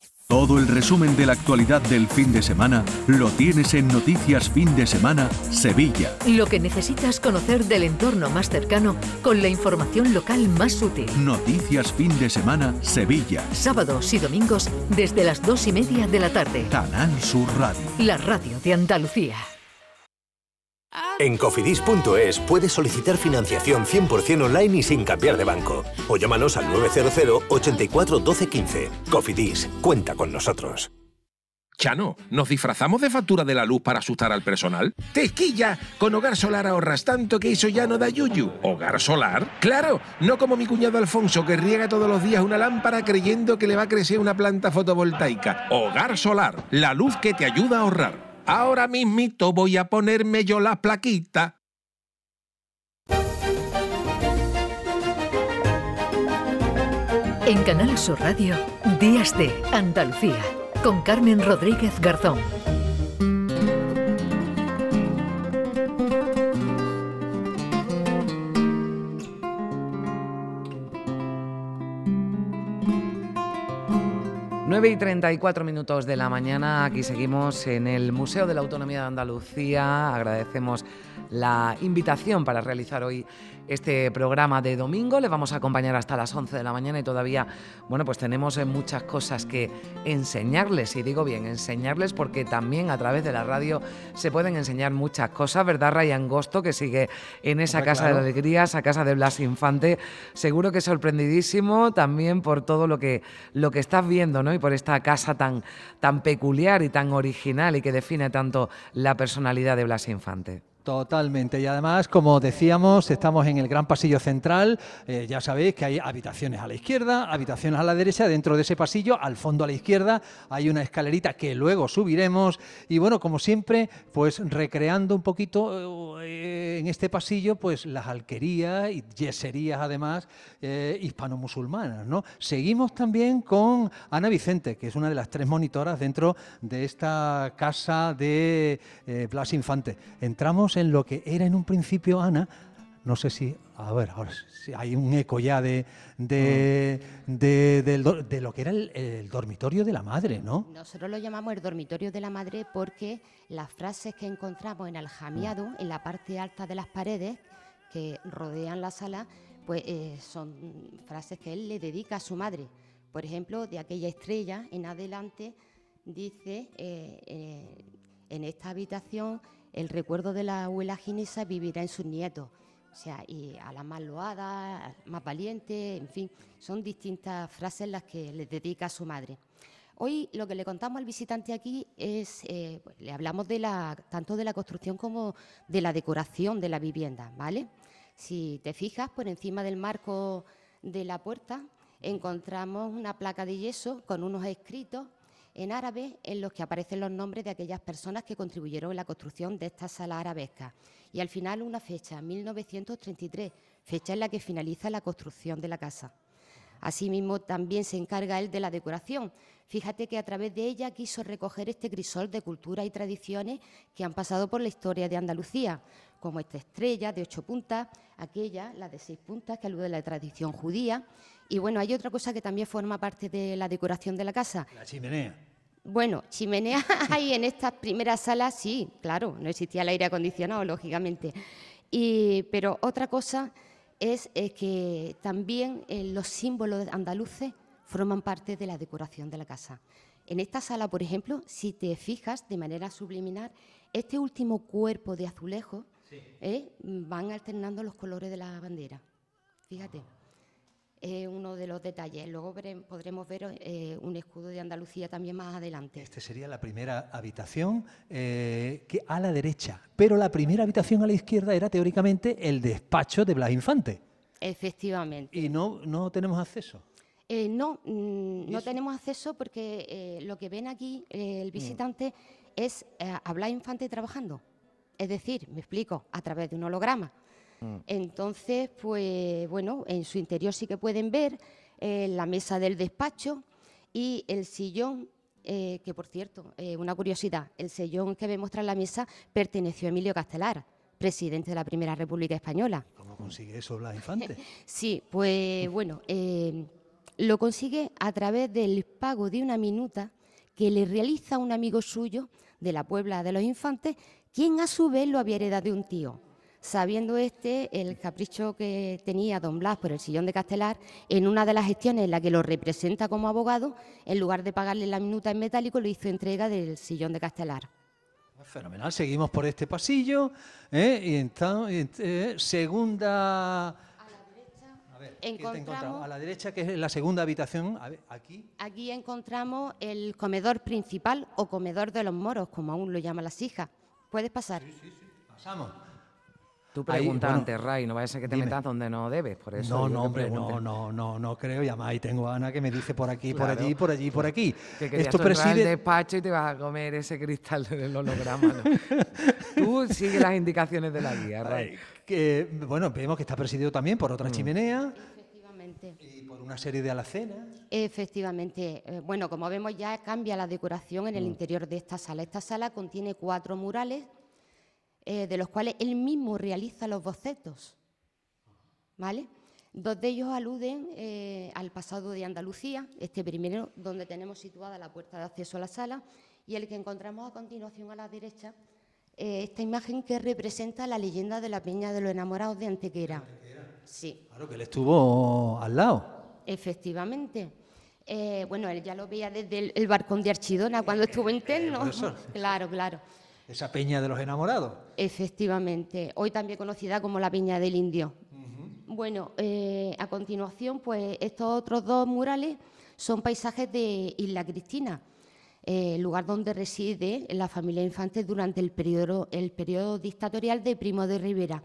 Todo el resumen de la actualidad del fin de semana lo tienes en Noticias Fin de Semana Sevilla. Lo que necesitas conocer del entorno más cercano con la información local más útil. Noticias Fin de Semana Sevilla. Sábados y domingos desde las dos y media de la tarde. Canal Sur Radio. La radio de Andalucía. En cofidis.es puedes solicitar financiación 100% online y sin cambiar de banco. O llámanos al 900 84 12 15. Cofidis, cuenta con nosotros. Chano, ¿nos disfrazamos de factura de la luz para asustar al personal? ¡Tesquilla! Con Hogar Solar ahorras tanto que eso ya no da yuyu. ¿Hogar Solar? ¡Claro! No como mi cuñado Alfonso que riega todos los días una lámpara creyendo que le va a crecer una planta fotovoltaica. Hogar Solar, la luz que te ayuda a ahorrar. Ahora mismito voy a ponerme yo la plaquita. En Canal Sur Radio, Días de Andalucía, con Carmen Rodríguez Garzón. 9 y 34 minutos de la mañana, aquí seguimos en el Museo de la Autonomía de Andalucía. Agradecemos la invitación para realizar hoy este programa de domingo. Le vamos a acompañar hasta las 11 de la mañana y todavía, bueno, pues tenemos eh, muchas cosas que enseñarles. Y digo bien, enseñarles porque también a través de la radio se pueden enseñar muchas cosas, ¿verdad, Ray Angosto, que sigue en esa Casa de la Alegría, esa casa de Blas Infante? Seguro que sorprendidísimo también por todo lo que, lo que estás viendo, ¿no? Y por esta casa tan, tan peculiar y tan original y que define tanto la personalidad de Blas Infante. Totalmente. Y además, como decíamos, estamos en el gran pasillo central. Eh, ya sabéis que hay habitaciones a la izquierda, habitaciones a la derecha. Dentro de ese pasillo, al fondo a la izquierda, hay una escalerita que luego subiremos. Y bueno, como siempre, pues recreando un poquito eh, en este pasillo, pues las alquerías y yeserías, además, eh, hispano-musulmanas. ¿no? Seguimos también con Ana Vicente, que es una de las tres monitoras dentro de esta casa de Blas Infante. Entramos en lo que era en un principio Ana, no sé si, a ver, ahora si hay un eco ya de, de, de, lo que era el, dormitorio de la madre, ¿no? Nosotros lo llamamos el dormitorio de la madre porque las frases que encontramos en el jamiado, en la parte alta de las paredes que rodean la sala, pues eh, son frases que él le dedica a su madre. Por ejemplo, de aquella estrella en adelante dice, eh, eh, en esta habitación el recuerdo de la abuela Ginesa vivirá en sus nietos. O sea, y a la más loada, más valiente, en fin, son distintas frases las que le dedica a su madre. Hoy lo que le contamos al visitante aquí es, eh, pues, le hablamos de la, tanto de la construcción como de la decoración de la vivienda, ¿vale? Si te fijas, por encima del marco de la puerta encontramos una placa de yeso con unos escritos en árabe en los que aparecen los nombres de aquellas personas que contribuyeron en la construcción de esta sala arabesca. Y al final una fecha, 1933, fecha en la que finaliza la construcción de la casa. Asimismo, también se encarga él de la decoración. Fíjate que a través de ella quiso recoger este crisol de culturas y tradiciones que han pasado por la historia de Andalucía, como esta estrella de ocho puntas, aquella, la de seis puntas, que alude a la tradición judía, y bueno, hay otra cosa que también forma parte de la decoración de la casa. La chimenea. Bueno, chimenea hay en estas primeras salas, sí, claro, no existía el aire acondicionado, lógicamente. pero otra cosa es que también eh, los símbolos andaluces forman parte de la decoración de la casa. En esta sala, por ejemplo, si te fijas de manera subliminar, este último cuerpo de azulejo eh, van alternando los colores de la bandera. Fíjate es uno de los detalles. Luego podremos ver eh, un escudo de Andalucía también más adelante. Esta sería la primera habitación eh, que a la derecha, pero la primera habitación a la izquierda era teóricamente el despacho de Blas Infante. Efectivamente. ¿Y no, no tenemos acceso? Eh, no, mm, no tenemos acceso porque lo que ven aquí el mm. visitante es a Blas Infante trabajando. Es decir, me explico, a través de un holograma. Mm. Entonces, pues bueno, en su interior sí que pueden ver eh, la mesa del despacho y el sillón, eh, que por cierto, eh, una curiosidad, el sillón que vemos tras la mesa perteneció a Emilio Castelar, presidente de la Primera República Española. ¿Cómo consigue eso Blas Infante? sí, pues bueno, lo consigue a través del pago de una minuta que le realiza un amigo suyo de la Puebla de los Infantes, quien a su vez lo había heredado de un tío sabiendo este el capricho que tenía don Blas por el sillón de Castelar, en una de las gestiones en la que lo representa como abogado, en lugar de pagarle la minuta en metálico, le hizo entrega del sillón de Castelar. Fenomenal, seguimos por este pasillo. ¿eh? Y entonces, eh, segunda... A ver, encontramos, a la derecha, que es la segunda habitación, aquí. Aquí encontramos el comedor principal o comedor de los moros, como aún lo llaman las hijas. ¿Puedes pasar? Sí, sí, sí. Pasamos. Tú preguntas antes, Ray, no vaya a ser que te metas donde no debes, por eso. No, no, hombre, no, no, no, no creo. Y además ahí tengo a Ana que me dice por aquí, por allí, por allí, por aquí. Que Esto preside el despacho y te vas a comer ese cristal del holograma. Tú sigue las indicaciones de la guía, Ray. que, bueno, vemos que está presidido también por otra mm. chimenea. Efectivamente. Y por una serie de alacenas. Efectivamente. Eh, bueno, como vemos ya cambia la decoración en el mm. interior de esta sala. Esta sala contiene cuatro murales, eh, de los cuales él mismo realiza los bocetos. ¿Vale? Dos de ellos aluden eh, al pasado de Andalucía, este primero donde tenemos situada la puerta de acceso a la sala y el que encontramos a continuación a la derecha, eh, esta imagen que representa la leyenda de la Peña de los Enamorados de Antequera. Sí. Claro que él estuvo al lado. Efectivamente. Eh, bueno, él ya lo veía desde el, barcón de Archidona cuando estuvo interno. claro, claro. Esa Peña de los Enamorados. Efectivamente. Hoy también conocida como la Peña del Indio. Bueno, eh, a continuación, pues estos otros dos murales son paisajes de Isla Cristina, eh, lugar donde reside la familia Infante durante el periodo, el periodo dictatorial de Primo de Rivera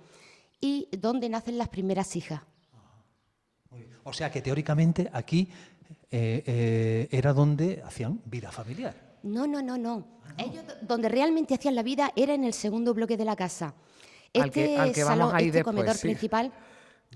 y donde nacen las primeras hijas. O sea que teóricamente aquí eh, era donde hacían vida familiar. No, no, no, no. Ellos donde realmente hacían la vida era en el segundo bloque de la casa. Este, al que, vamos a este comedor principal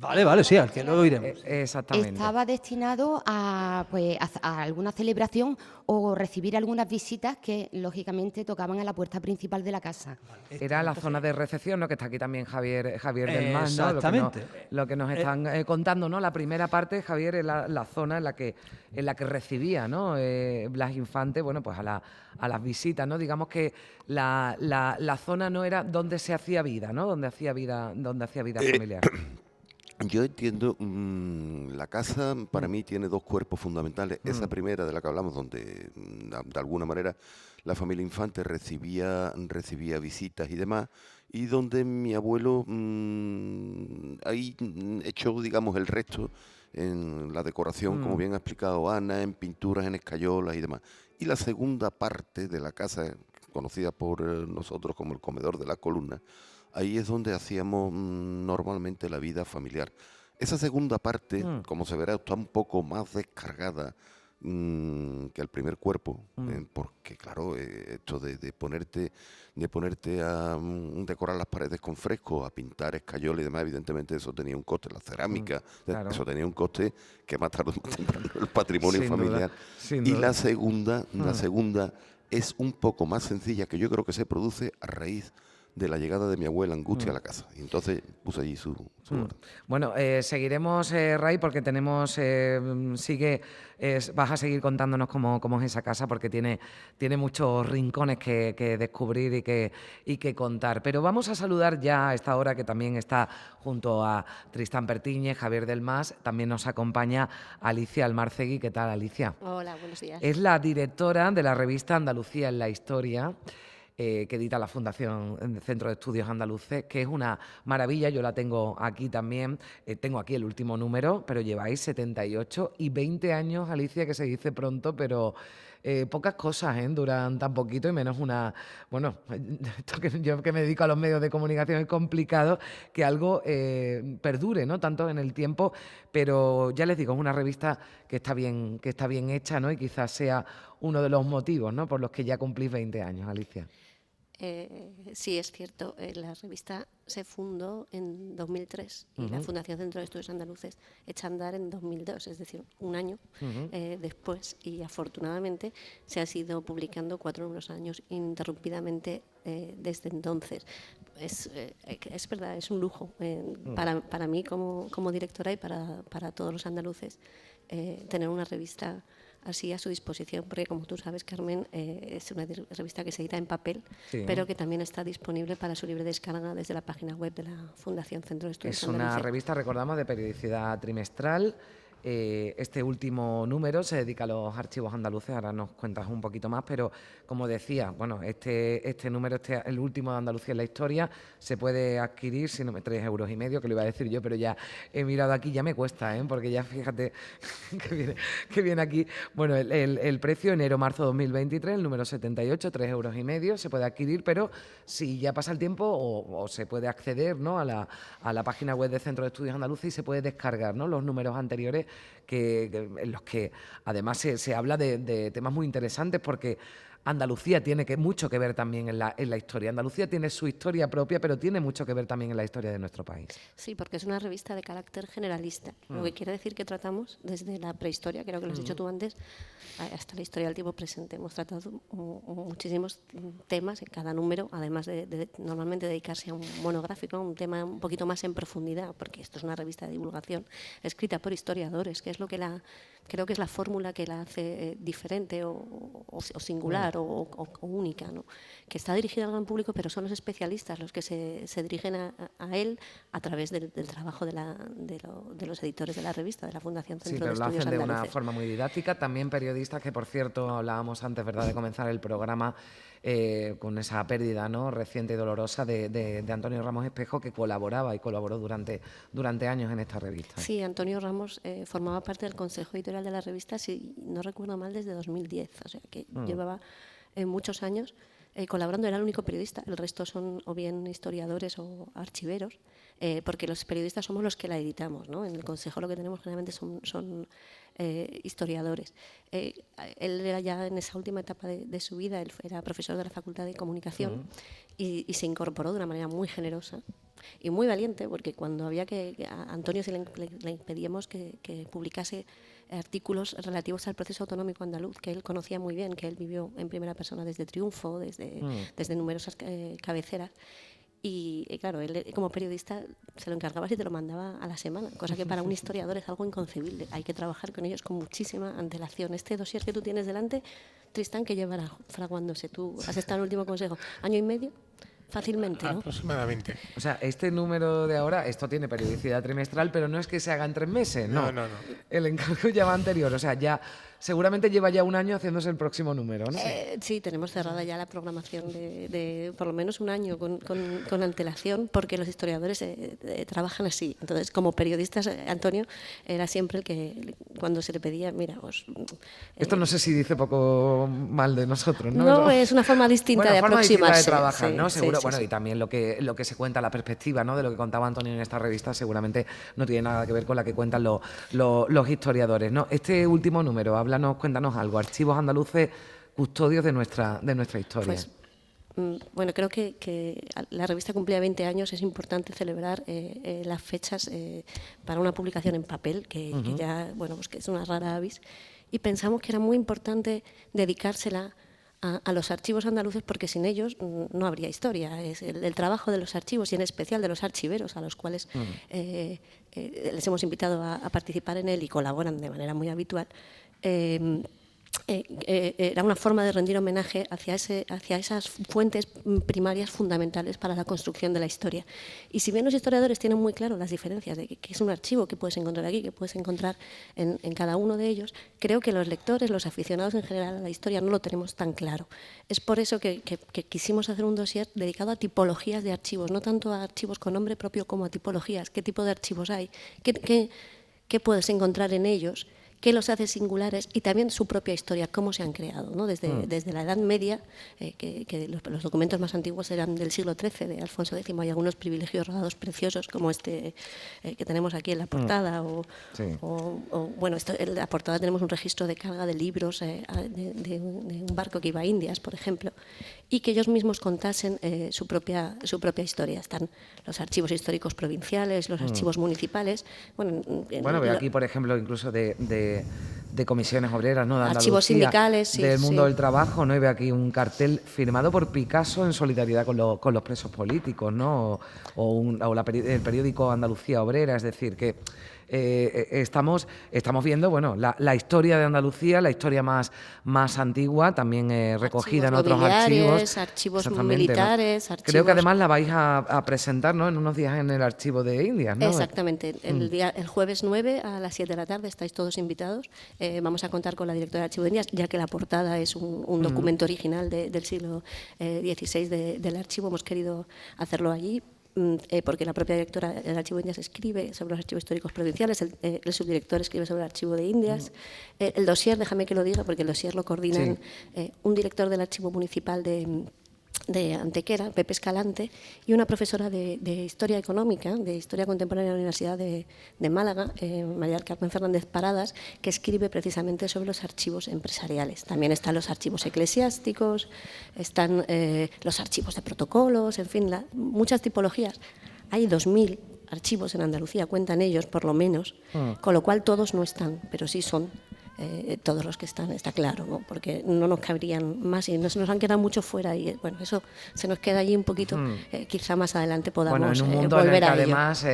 Vale, vale, sí, al que lo oiremos. Eh, exactamente. Estaba destinado a, pues, a, alguna celebración o recibir algunas visitas que, lógicamente, tocaban a la puerta principal de la casa. Era la zona de recepción, ¿no? Que está aquí también Javier, Javier del Mar, ¿no? Exactamente. Lo que nos, están eh, contando, ¿no? La primera parte, Javier, es la, zona en la que, en la que recibía, ¿no? Eh, Blas Infante, bueno, pues a, la, a las visitas, ¿no? Digamos que la, la, zona no era donde se hacía vida, ¿no? Donde hacía vida, donde hacía vida familiar. Yo entiendo, mm, la casa para mm. mí tiene dos cuerpos fundamentales. Esa mm. primera de la que hablamos, donde de alguna manera la familia Infante recibía, recibía visitas y demás, y donde mi abuelo ahí echó, digamos, el resto en la decoración, como bien ha explicado Ana, en pinturas, en escayolas y demás. Y la segunda parte de la casa, conocida por eh, nosotros como el comedor de la columna, ahí es donde hacíamos mm, normalmente la vida familiar. Esa segunda parte, mm. como se verá, está un poco más descargada mm, que el primer cuerpo, eh, porque claro, eh, esto de, ponerte, de ponerte a decorar las paredes con fresco, a pintar escayola y demás, evidentemente eso tenía un coste, la cerámica, eso tenía un coste que más tarde el patrimonio familiar. y la segunda, la segunda es un poco más sencilla, que yo creo que se produce a raíz de la llegada de mi abuela Angustia a mm. la casa. Y entonces puse allí su, mm. Bueno, eh, seguiremos, eh, Ray, porque tenemos, eh, sigue, vas a seguir contándonos cómo, cómo, es esa casa, porque tiene, tiene muchos rincones que, descubrir y que, y que contar. Pero vamos a saludar ya a esta hora que también está junto a Tristán Pertiñe, Javier del Mas, también nos acompaña Alicia Almarcegui. ¿Qué tal, Alicia? Hola, buenos días. Es la directora de la revista Andalucía en la Historia. Eh, que edita la Fundación Centro de Estudios Andaluces, que es una maravilla. Yo la tengo aquí también. Eh, tengo aquí el último número, pero lleváis 78 y 20 años, Alicia, que se dice pronto, pero. Eh, pocas cosas ¿eh? duran tan poquito y menos una. Bueno, esto que yo que me dedico a los medios de comunicación es complicado que algo perdure, ¿no? Tanto en el tiempo, pero ya les digo, es una revista que está bien, que está bien hecha, ¿no? Y quizás sea uno de los motivos, ¿no? Por los que ya cumplís 20 años, Alicia. Eh, sí, es cierto. Eh, la revista se fundó en 2003 y la Fundación Centro de Estudios Andaluces echa a andar en 2002, es decir, un año eh, después. Y afortunadamente se ha sido publicando cuatro números años ininterrumpidamente desde entonces. Es, es, verdad, es un lujo para, para, mí como, como, directora y para, para todos los andaluces tener una revista así a su disposición, porque como tú sabes, Carmen, eh, es una revista que se edita en papel, pero que también está disponible para su libre descarga desde la página web de la Fundación Centro de Estudios. Es una revista, recordamos, de periodicidad trimestral. Eh, este último número se dedica a los archivos andaluces, ahora nos cuentas un poquito más, pero como decía, bueno, este, este número, este, el último de Andalucía en la historia, se puede adquirir, si no me tres euros y medio, que lo iba a decir yo, pero ya he mirado aquí, ya me cuesta, ¿eh? porque ya fíjate que viene, aquí. Bueno, el, precio enero-marzo 2023, el número 78, tres euros y medio, se puede adquirir, pero si ya pasa el tiempo o, se puede acceder ¿no? a, la, a la página web del Centro de Estudios Andaluces y se puede descargar ¿no? los números anteriores que, en los que además se, habla de, temas muy interesantes porque Andalucía tiene que, mucho que ver también en la, en la historia. Andalucía tiene su historia propia, pero tiene mucho que ver también en la historia de nuestro país. Sí, porque es una revista de carácter generalista, lo que mm. quiere decir que tratamos desde la prehistoria, creo que lo has dicho tú antes, hasta la historia del tiempo presente. Hemos tratado muchísimos temas en cada número, además de, normalmente dedicarse a un monográfico, a un tema un poquito más en profundidad, porque esto es una revista de divulgación escrita por historiadores, que es lo que la creo que es la fórmula que la hace eh, diferente o, singular o, única, ¿no? que está dirigida al gran público, pero son los especialistas los que se, dirigen a, él a través del, trabajo de, la, de, los editores de la revista, de la Fundación Centro sí, pero lo hacen de una forma muy didáctica, también periodistas, que por cierto hablábamos antes ¿verdad? de comenzar el programa, eh, con esa pérdida ¿no? reciente y dolorosa de, Antonio Ramos Espejo, que colaboraba y colaboró durante, durante años en esta revista. Sí, Antonio Ramos eh, formaba parte del Consejo Editorial de la revista, si no recuerdo mal, desde 2010, o sea que mm. llevaba eh, muchos años colaborando, era el único periodista, el resto son o bien historiadores o archiveros. Porque los periodistas somos los que la editamos. ¿no? En el Consejo lo que tenemos generalmente son, son eh, historiadores. Eh, él era ya en esa última etapa de, su vida, él era profesor de la Facultad de Comunicación y, se incorporó de una manera muy generosa y muy valiente, porque cuando había que, a Antonio se le, le, pedíamos que, publicase artículos relativos al proceso autonómico andaluz, que él conocía muy bien, que él vivió en primera persona desde Triunfo, desde, mm. desde numerosas eh, cabeceras. Y, claro, él como periodista se lo encargaba y te lo mandaba a la semana, cosa que para un historiador es algo inconcebible. Hay que trabajar con ellos con muchísima antelación. Este dossier que tú tienes delante, Tristán, que llevará fraguándose. Tú has estado en el último consejo, año y medio fácilmente. ¿no? Aproximadamente. O sea, este número de ahora, esto tiene periodicidad trimestral, pero no es que se haga en tres meses, no. No, no, no. El encargo ya va anterior, o sea, ya seguramente lleva ya un año haciéndose el próximo número, ¿no? Eh, sí, tenemos cerrada ya la programación de, por lo menos un año con, con, antelación, porque los historiadores eh, eh, trabajan así. Entonces, como periodistas, Antonio era siempre el que, cuando se le pedía, mira, os... Esto no sé si dice poco mal de nosotros, ¿no? No, es una forma distinta de aproximarse. de trabajar, ¿no? Seguro, bueno, y también lo que, lo que se cuenta, la perspectiva, ¿no? De lo que contaba Antonio en esta revista, seguramente no tiene nada que ver con la que cuentan los historiadores, ¿no? Este último número habla háblanos, cuéntanos algo. Archivos andaluces, custodios de nuestra, de nuestra historia. Pues, mm, bueno, creo que, la revista cumplía 20 años, es importante celebrar eh, eh, las fechas eh, para una publicación en papel, que, ya, bueno, pues que es una rara avis, y pensamos que era muy importante dedicársela a, los archivos andaluces porque sin ellos mm, no habría historia. Es el, trabajo de los archivos y en especial de los archiveros a los cuales les hemos invitado a, participar en él y colaboran de manera muy habitual, eh, eh, era una forma de rendir homenaje hacia, esas fuentes primarias fundamentales para la construcción de la historia. Y si bien los historiadores tienen muy claro las diferencias de qué es un archivo que puedes encontrar aquí, que puedes encontrar en, cada uno de ellos, creo que los lectores, los aficionados en general a la historia, no lo tenemos tan claro. Es por eso que, quisimos hacer un dossier dedicado a tipologías de archivos, no tanto a archivos con nombre propio como a tipologías. ¿Qué tipo de archivos hay? ¿Qué, qué puedes encontrar en ellos? Qué los hace singulares y también su propia historia, cómo se han creado. ¿no? Desde, mm. desde la Edad Media, eh, que, los, documentos más antiguos eran del siglo XIII, de Alfonso X, hay algunos privilegios rodados preciosos como este eh, que tenemos aquí en la mm. portada. O, bueno, en la portada tenemos un registro de carga de libros eh, de, un barco que iba a Indias, por ejemplo, y que ellos mismos contasen su, propia, su propia historia. Están los archivos históricos provinciales, los mm. archivos municipales. Bueno, bueno veo aquí, por ejemplo, incluso de de, comisiones obreras, ¿no? De Archivos sindicales, Del mundo del trabajo, ¿no? Y veo aquí un cartel firmado por Picasso en solidaridad con, los presos políticos, ¿no? O, el periódico Andalucía Obrera, es decir, que eh, eh, estamos, estamos viendo bueno, la, historia de Andalucía, la historia más, más antigua, también eh, recogida en otros archivos. Archivos militares. Creo que además la vais a, presentar ¿no? en unos días en el archivo de Indias. ¿no? Exactamente. El, mm. día, el jueves 9 a las 7 de la tarde estáis todos invitados. vamos a contar con la directora del Archivo de Indias, ya que la portada es un, mm. documento original del siglo XVI del archivo. Hemos querido hacerlo allí eh, porque la propia directora del Archivo de Indias escribe sobre los archivos históricos provinciales, el, eh, subdirector escribe sobre el Archivo de Indias, mm. eh, el dossier, déjame que lo diga, porque el dossier lo coordinan un director del Archivo Municipal de, de Antequera, Pepe Escalante, y una profesora de, Historia Económica, de Historia Contemporánea de la Universidad de, Málaga, eh, María Carmen Fernández Paradas, que escribe precisamente sobre los archivos empresariales. También están los archivos eclesiásticos, están eh, los archivos de protocolos, en fin, muchas tipologías. Hay 2.000 archivos en Andalucía, cuentan ellos por lo menos, ah. con lo cual todos no están, pero sí son eh, todos los que están, está claro, ¿no? porque no nos cabrían más y nos, nos han quedado mucho fuera y bueno, eso se nos queda allí un poquito, hmm. eh, quizá más adelante podamos bueno, en un eh, mundo volver en el que además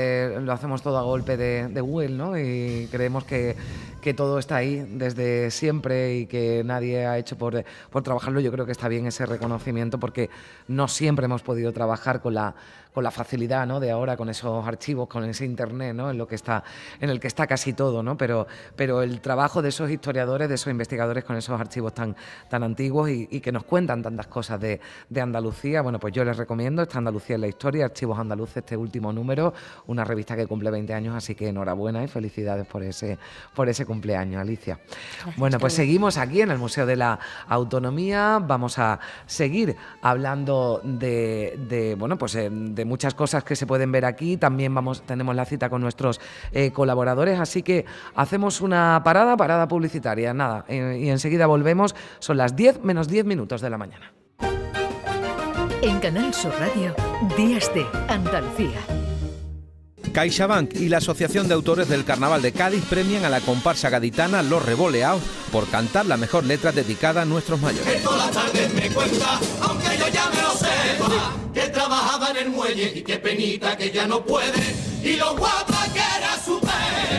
lo hacemos todo a golpe de, de Google ¿no? y creemos que, que, todo está ahí desde siempre y que nadie ha hecho por, por trabajarlo, yo creo que está bien ese reconocimiento porque no siempre hemos podido trabajar con la con la facilidad ¿no? de ahora, con esos archivos, con ese internet, ¿no? en lo que está, en el que está casi todo, ¿no? Pero, pero el trabajo de esos historiadores, de esos investigadores con esos archivos tan, tan antiguos y, que nos cuentan tantas cosas de, de, Andalucía, bueno, pues yo les recomiendo esta Andalucía en la historia, Archivos Andaluces, este último número, una revista que cumple 20 años, así que enhorabuena y felicidades por ese, por ese cumpleaños, Alicia. bueno, pues seguimos aquí en el Museo de la Autonomía, vamos a seguir hablando de, de bueno, pues eh, de muchas cosas que se pueden ver aquí. También vamos, tenemos la cita con nuestros eh, colaboradores, así que hacemos una parada, parada publicitaria, nada, eh, y enseguida volvemos. Son las 10 menos 10 minutos de la mañana. En Canal Sur Radio, Días de Andalucía. CaixaBank y la Asociación de Autores del Carnaval de Cádiz premian a la comparsa gaditana Los Revoleados por cantar la mejor letra dedicada a nuestros mayores.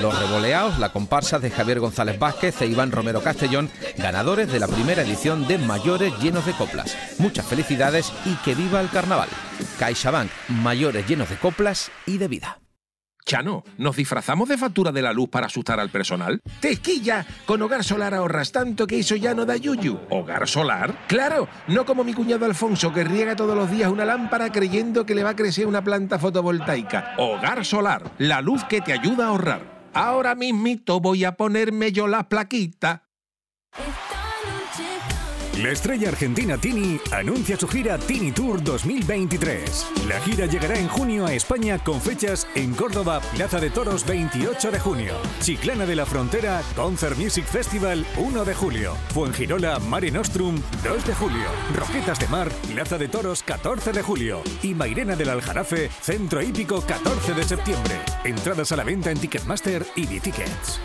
Los Revoleados, la comparsa de Javier González Vázquez e Iván Romero Castellón, ganadores de la primera edición de Mayores llenos de coplas. Muchas felicidades y que viva el carnaval. CaixaBank, mayores llenos de coplas y de vida. Chano, ¿nos disfrazamos de factura de la luz para asustar al personal? ¡Tesquilla! Con Hogar Solar ahorras tanto que eso ya no da yuyu. ¿Hogar Solar? ¡Claro! No como mi cuñado Alfonso que riega todos los días una lámpara creyendo que le va a crecer una planta fotovoltaica. Hogar Solar, la luz que te ayuda a ahorrar. Ahora mismito voy a ponerme yo la plaquita. La estrella argentina Tini anuncia su gira Tini Tour 2023. La gira llegará en junio a España con fechas en Córdoba, Plaza de Toros 28 de junio, Chiclana de la Frontera, Concert Music Festival 1 de julio, Fuengirola Mare Nostrum 2 de julio, Roquetas de Mar, Plaza de Toros 14 de julio y Mairena del Aljarafe, Centro Hípico 14 de septiembre. Entradas a la venta en Ticketmaster y B-Tickets.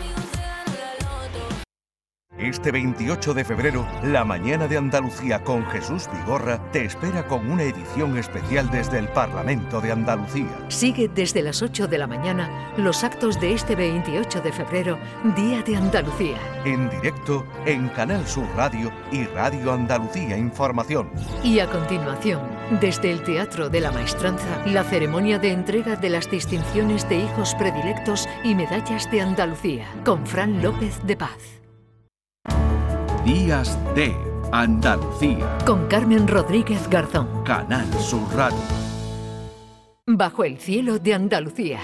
Este 28 de febrero, la mañana de Andalucía con Jesús Vigorra te espera con una edición especial desde el Parlamento de Andalucía. Sigue desde las 8 de la mañana los actos de este 28 de febrero, Día de Andalucía. En directo en Canal Sur Radio y Radio Andalucía Información. Y a continuación, desde el Teatro de la Maestranza, la ceremonia de entrega de las distinciones de hijos predilectos y medallas de Andalucía, con Fran López de Paz. Días de Andalucía. Con Carmen Rodríguez Garzón. Canal Sur Radio. Bajo el cielo de Andalucía.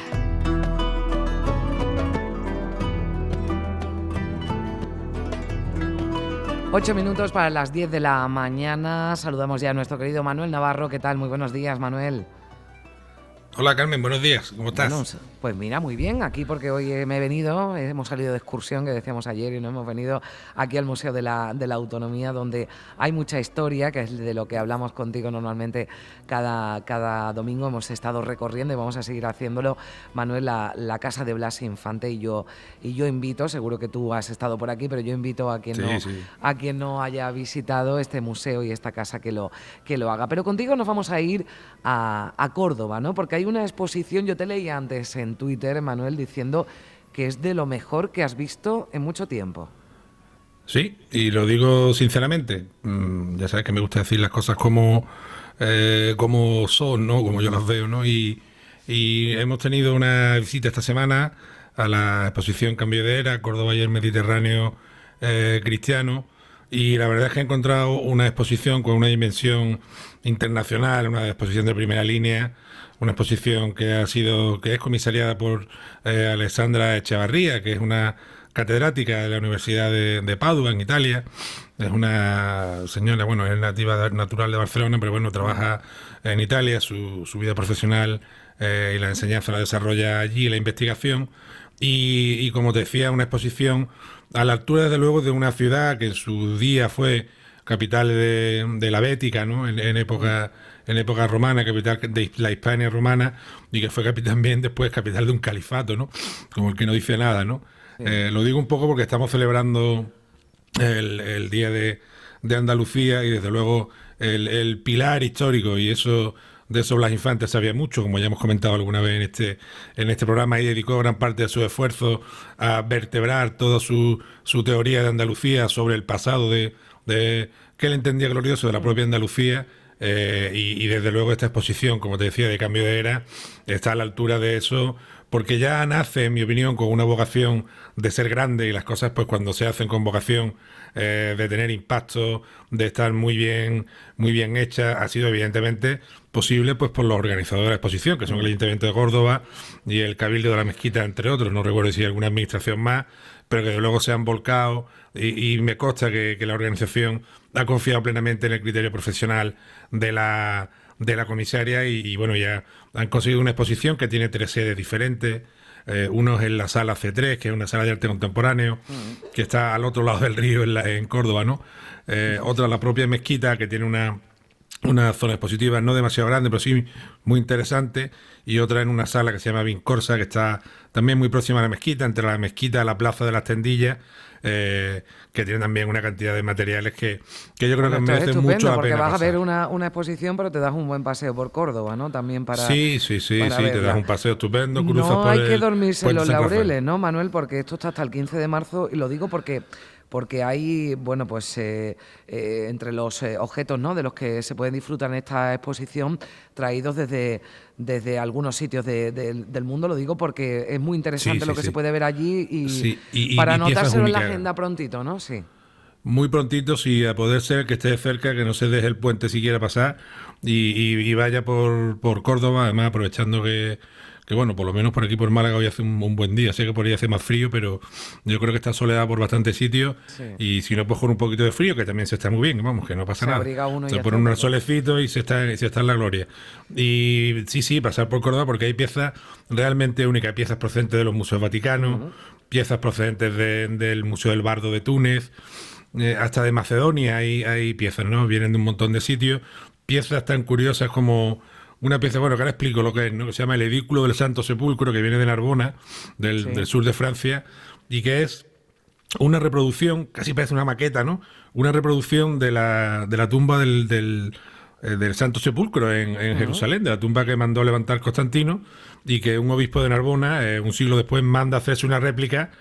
Ocho minutos para las diez de la mañana. Saludamos ya a nuestro querido Manuel Navarro. ¿Qué tal? Muy buenos días, Manuel. Hola Carmen, buenos días, ¿cómo estás? pues mira, muy bien, aquí porque hoy me he venido, hemos salido de excursión que decíamos ayer y nos hemos venido aquí al Museo de la, de la Autonomía donde hay mucha historia, que es de lo que hablamos contigo normalmente cada, cada domingo, hemos estado recorriendo y vamos a seguir haciéndolo, Manuel, la, casa de Blas Infante y yo, y yo invito, seguro que tú has estado por aquí, pero yo invito a quien, no, A quien no haya visitado este museo y esta casa que lo, que lo haga. Pero contigo nos vamos a ir a, a Córdoba, ¿no? Porque hay una exposición, yo te leí antes en Twitter, Manuel, diciendo que es de lo mejor que has visto en mucho tiempo. Sí, y lo digo sinceramente. Mm, ya sabes que me gusta decir las cosas como, eh, como son, ¿no? Como yo las veo, ¿no? Y, hemos tenido una visita esta semana a la exposición Cambio de Era, Córdoba y el Mediterráneo eh, Cristiano. Y la verdad es que he encontrado una exposición con una dimensión internacional, una exposición de primera línea, una exposición que ha sido que es comisariada por eh, Alexandra Echevarría, que es una catedrática de la Universidad de, Padua, en Italia. Es una señora, bueno, es nativa natural de Barcelona, pero bueno, trabaja en Italia, su, vida profesional eh, y la enseñanza la desarrolla allí, la investigación. Y, como te decía, una exposición a la altura, desde luego, de una ciudad que en su día fue capital de, la Bética, ¿no? En, época en época romana, capital de la Hispania romana, y que fue capital también después capital de un califato, ¿no? Como el que no dice nada, ¿no? Eh, lo digo un poco porque estamos celebrando el, Día de, Andalucía y desde luego el, pilar histórico y eso de eso Blas Infantes sabía mucho, como ya hemos comentado alguna vez en este, en este programa, y dedicó gran parte de su esfuerzo a vertebrar toda su, su teoría de Andalucía sobre el pasado de, de que él entendía glorioso de la propia Andalucía. Eh, y, y, desde luego esta exposición, como te decía, de cambio de era, está a la altura de eso porque ya nace, en mi opinión, con una vocación de ser grande y las cosas, pues cuando se hacen con vocación eh, de tener impacto, de estar muy bien, muy bien hecha, ha sido evidentemente posible pues por los organizadores de la exposición, que son el Ayuntamiento de Córdoba y el Cabildo de la Mezquita, entre otros. No recuerdo si hay alguna administración más, pero que luego se han volcado y, me consta que la organización ha confiado plenamente en el criterio profesional de la de la comisaria y, bueno, ya han conseguido una exposición que tiene tres sedes diferentes. Eh, uno es en la sala C3, que es una sala de arte contemporáneo, mm. que está al otro lado del río en, en Córdoba, ¿no? Eh, otra, la propia mezquita, que tiene una, una zona expositiva no demasiado grande, pero sí muy interesante, y otra en una sala que se llama Vincorsa, que está también muy próxima a la mezquita, entre la mezquita y la plaza de las tendillas, eh, que tiene también una cantidad de materiales que, yo creo que merecen mucho la porque vas a ver una, una, exposición, pero te das un buen paseo por Córdoba, ¿no? También para. Sí, sí, sí, sí, te das un paseo estupendo, cruzas no hay que dormirse en los laureles, ¿no, Manuel? Porque esto está hasta el 15 de marzo y lo digo porque porque hay, bueno, pues eh, eh, entre los eh, objetos ¿no? de los que se pueden disfrutar en esta exposición, traídos desde, desde algunos sitios del mundo, lo digo porque es muy interesante lo que se puede ver allí y, para anotárselo en la agenda prontito, ¿no? Sí. Muy prontito, sí, a poder ser que esté cerca, que no se deje el puente si quiera pasar y, vaya por, por Córdoba, además aprovechando que que bueno, por lo menos por aquí por Málaga hoy hace un, buen día, sé que por ahí hace más frío, pero yo creo que está soledad por bastantes sitios y si no, pues con un poquito de frío, que también se está muy bien, vamos, que no pasa nada. se pone un solecito y se está, se está en la gloria. Y sí, sí, pasar por Córdoba porque hay piezas realmente únicas, piezas procedentes de los museos vaticanos, piezas procedentes del Museo del Bardo de Túnez, eh, hasta de Macedonia hay, hay piezas, ¿no? Vienen de un montón de sitios, piezas tan curiosas como una pieza, bueno, que ahora explico lo que es, ¿no? que se llama el Edículo del Santo Sepulcro, que viene de Narbona, del, sur de Francia, y que es una reproducción, casi parece una maqueta, ¿no? Una reproducción de la, de la tumba del, del, eh, Santo Sepulcro en, Jerusalén, de la tumba que mandó levantar Constantino, y que un obispo de Narbona, eh, un siglo después, manda hacerse una réplica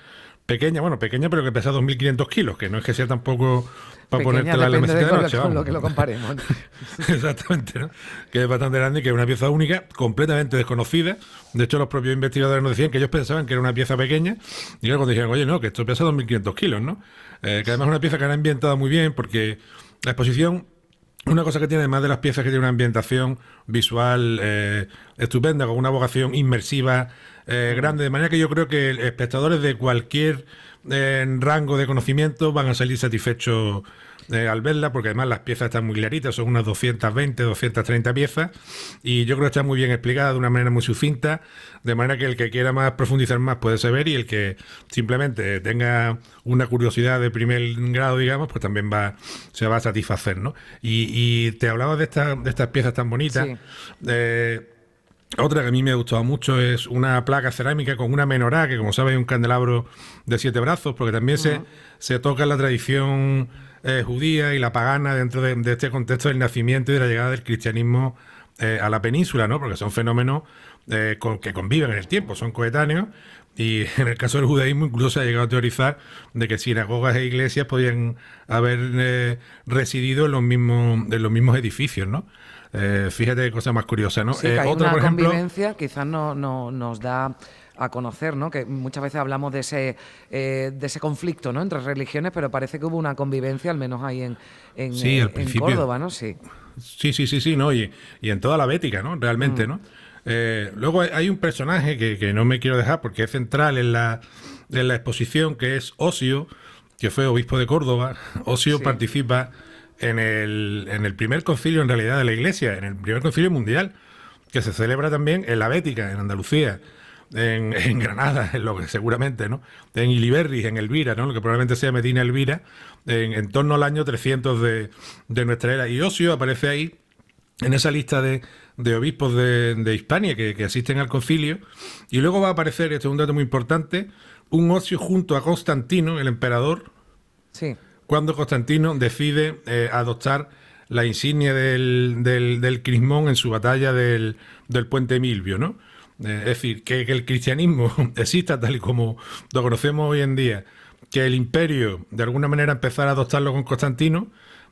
pequeña, bueno, pequeña, pero que pesa 2.500 kilos, que no es que sea tampoco para ponerte la mesita de, noche. Con, lo que lo comparemos. Exactamente, ¿no? Que es bastante grande y que es una pieza única, completamente desconocida. De hecho, los propios investigadores nos decían que ellos pensaban que era una pieza pequeña y luego dijeron, oye, no, que esto pesa 2.500 kilos, ¿no? Eh, que además es una pieza que han ambientado muy bien porque la exposición una cosa que tiene, además de las piezas, que tiene una ambientación visual eh, estupenda, con una vocación inmersiva eh, grande, de manera que yo creo que espectadores de cualquier eh, rango de conocimiento van a salir satisfechos eh, al verla, porque además las piezas están muy claritas, son unas 220, 230 piezas, y yo creo que está muy bien explicada de una manera muy sucinta, de manera que el que quiera más profundizar más puede saber y el que simplemente tenga una curiosidad de primer grado, digamos, pues también va, se va a satisfacer, ¿no? Y, te hablaba de, de estas piezas tan bonitas. Otra que a mí me ha gustado mucho es una placa cerámica con una menorá, que como sabes es un candelabro de siete brazos, porque también se, se toca la tradición eh, judía y la pagana dentro de, este contexto del nacimiento y de la llegada del cristianismo eh, a la península, ¿no? Porque son fenómenos eh, que conviven en el tiempo, son coetáneos. Y en el caso del judaísmo incluso se ha llegado a teorizar de que sinagogas e iglesias podían haber residido en los mismos, en los mismos edificios, ¿no? Eh, fíjate qué cosa más curiosa, ¿no? Sí, que eh, hay otra, una convivencia quizás no, no, nos da a conocer, ¿no? Que muchas veces hablamos de ese, eh, de ese conflicto, ¿no? Entre religiones, pero parece que hubo una convivencia, al menos ahí en, en, sí, en Córdoba, ¿no? Sí. Sí, sí, sí, sí, ¿no? Y, y en toda la Bética, ¿no? Realmente, mm. ¿no? luego hay un personaje que, que, no me quiero dejar porque es central en la, en la exposición que es Osio, que fue obispo de Córdoba. Osio participa en el, primer concilio en realidad de la Iglesia, en el primer concilio mundial, que se celebra también en la Bética, en Andalucía. En, Granada, seguramente, ¿no? En Iliberri, en Elvira, ¿no? Lo que probablemente sea Medina Elvira, en, torno al año 300 de, nuestra era. Y Osio aparece ahí en esa lista de, obispos de, Hispania que, asisten al concilio. Y luego va a aparecer, este es un dato muy importante, un ocio junto a Constantino, el emperador. Sí. Cuando Constantino decide eh, adoptar la insignia del, del, crismón en su batalla del, del puente Milvio, ¿no? Eh, es decir, que, que, el cristianismo exista tal y como lo conocemos hoy en día, que el imperio de alguna manera empezara a adoptarlo con Constantino,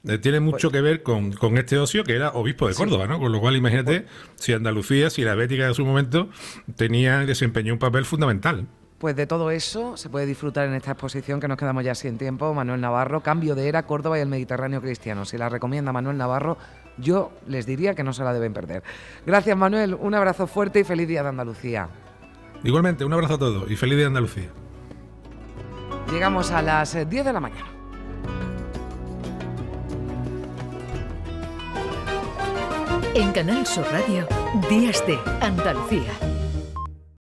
eh, tiene mucho que ver con, este ocio que era obispo de Córdoba, ¿no? Con lo cual, imagínate si Andalucía, si la Bética de su momento tenía desempeñó un papel fundamental. Pues de todo eso se puede disfrutar en esta exposición que nos quedamos ya sin tiempo. Manuel Navarro, Cambio de Era, Córdoba y el Mediterráneo Cristiano. Si la recomienda Manuel Navarro, yo les diría que no se la deben perder. Gracias Manuel, un abrazo fuerte y feliz día de Andalucía. Igualmente, un abrazo a todos y feliz día de Andalucía. Llegamos a las 10 de la mañana. En Canal Sur Radio, Días de Andalucía.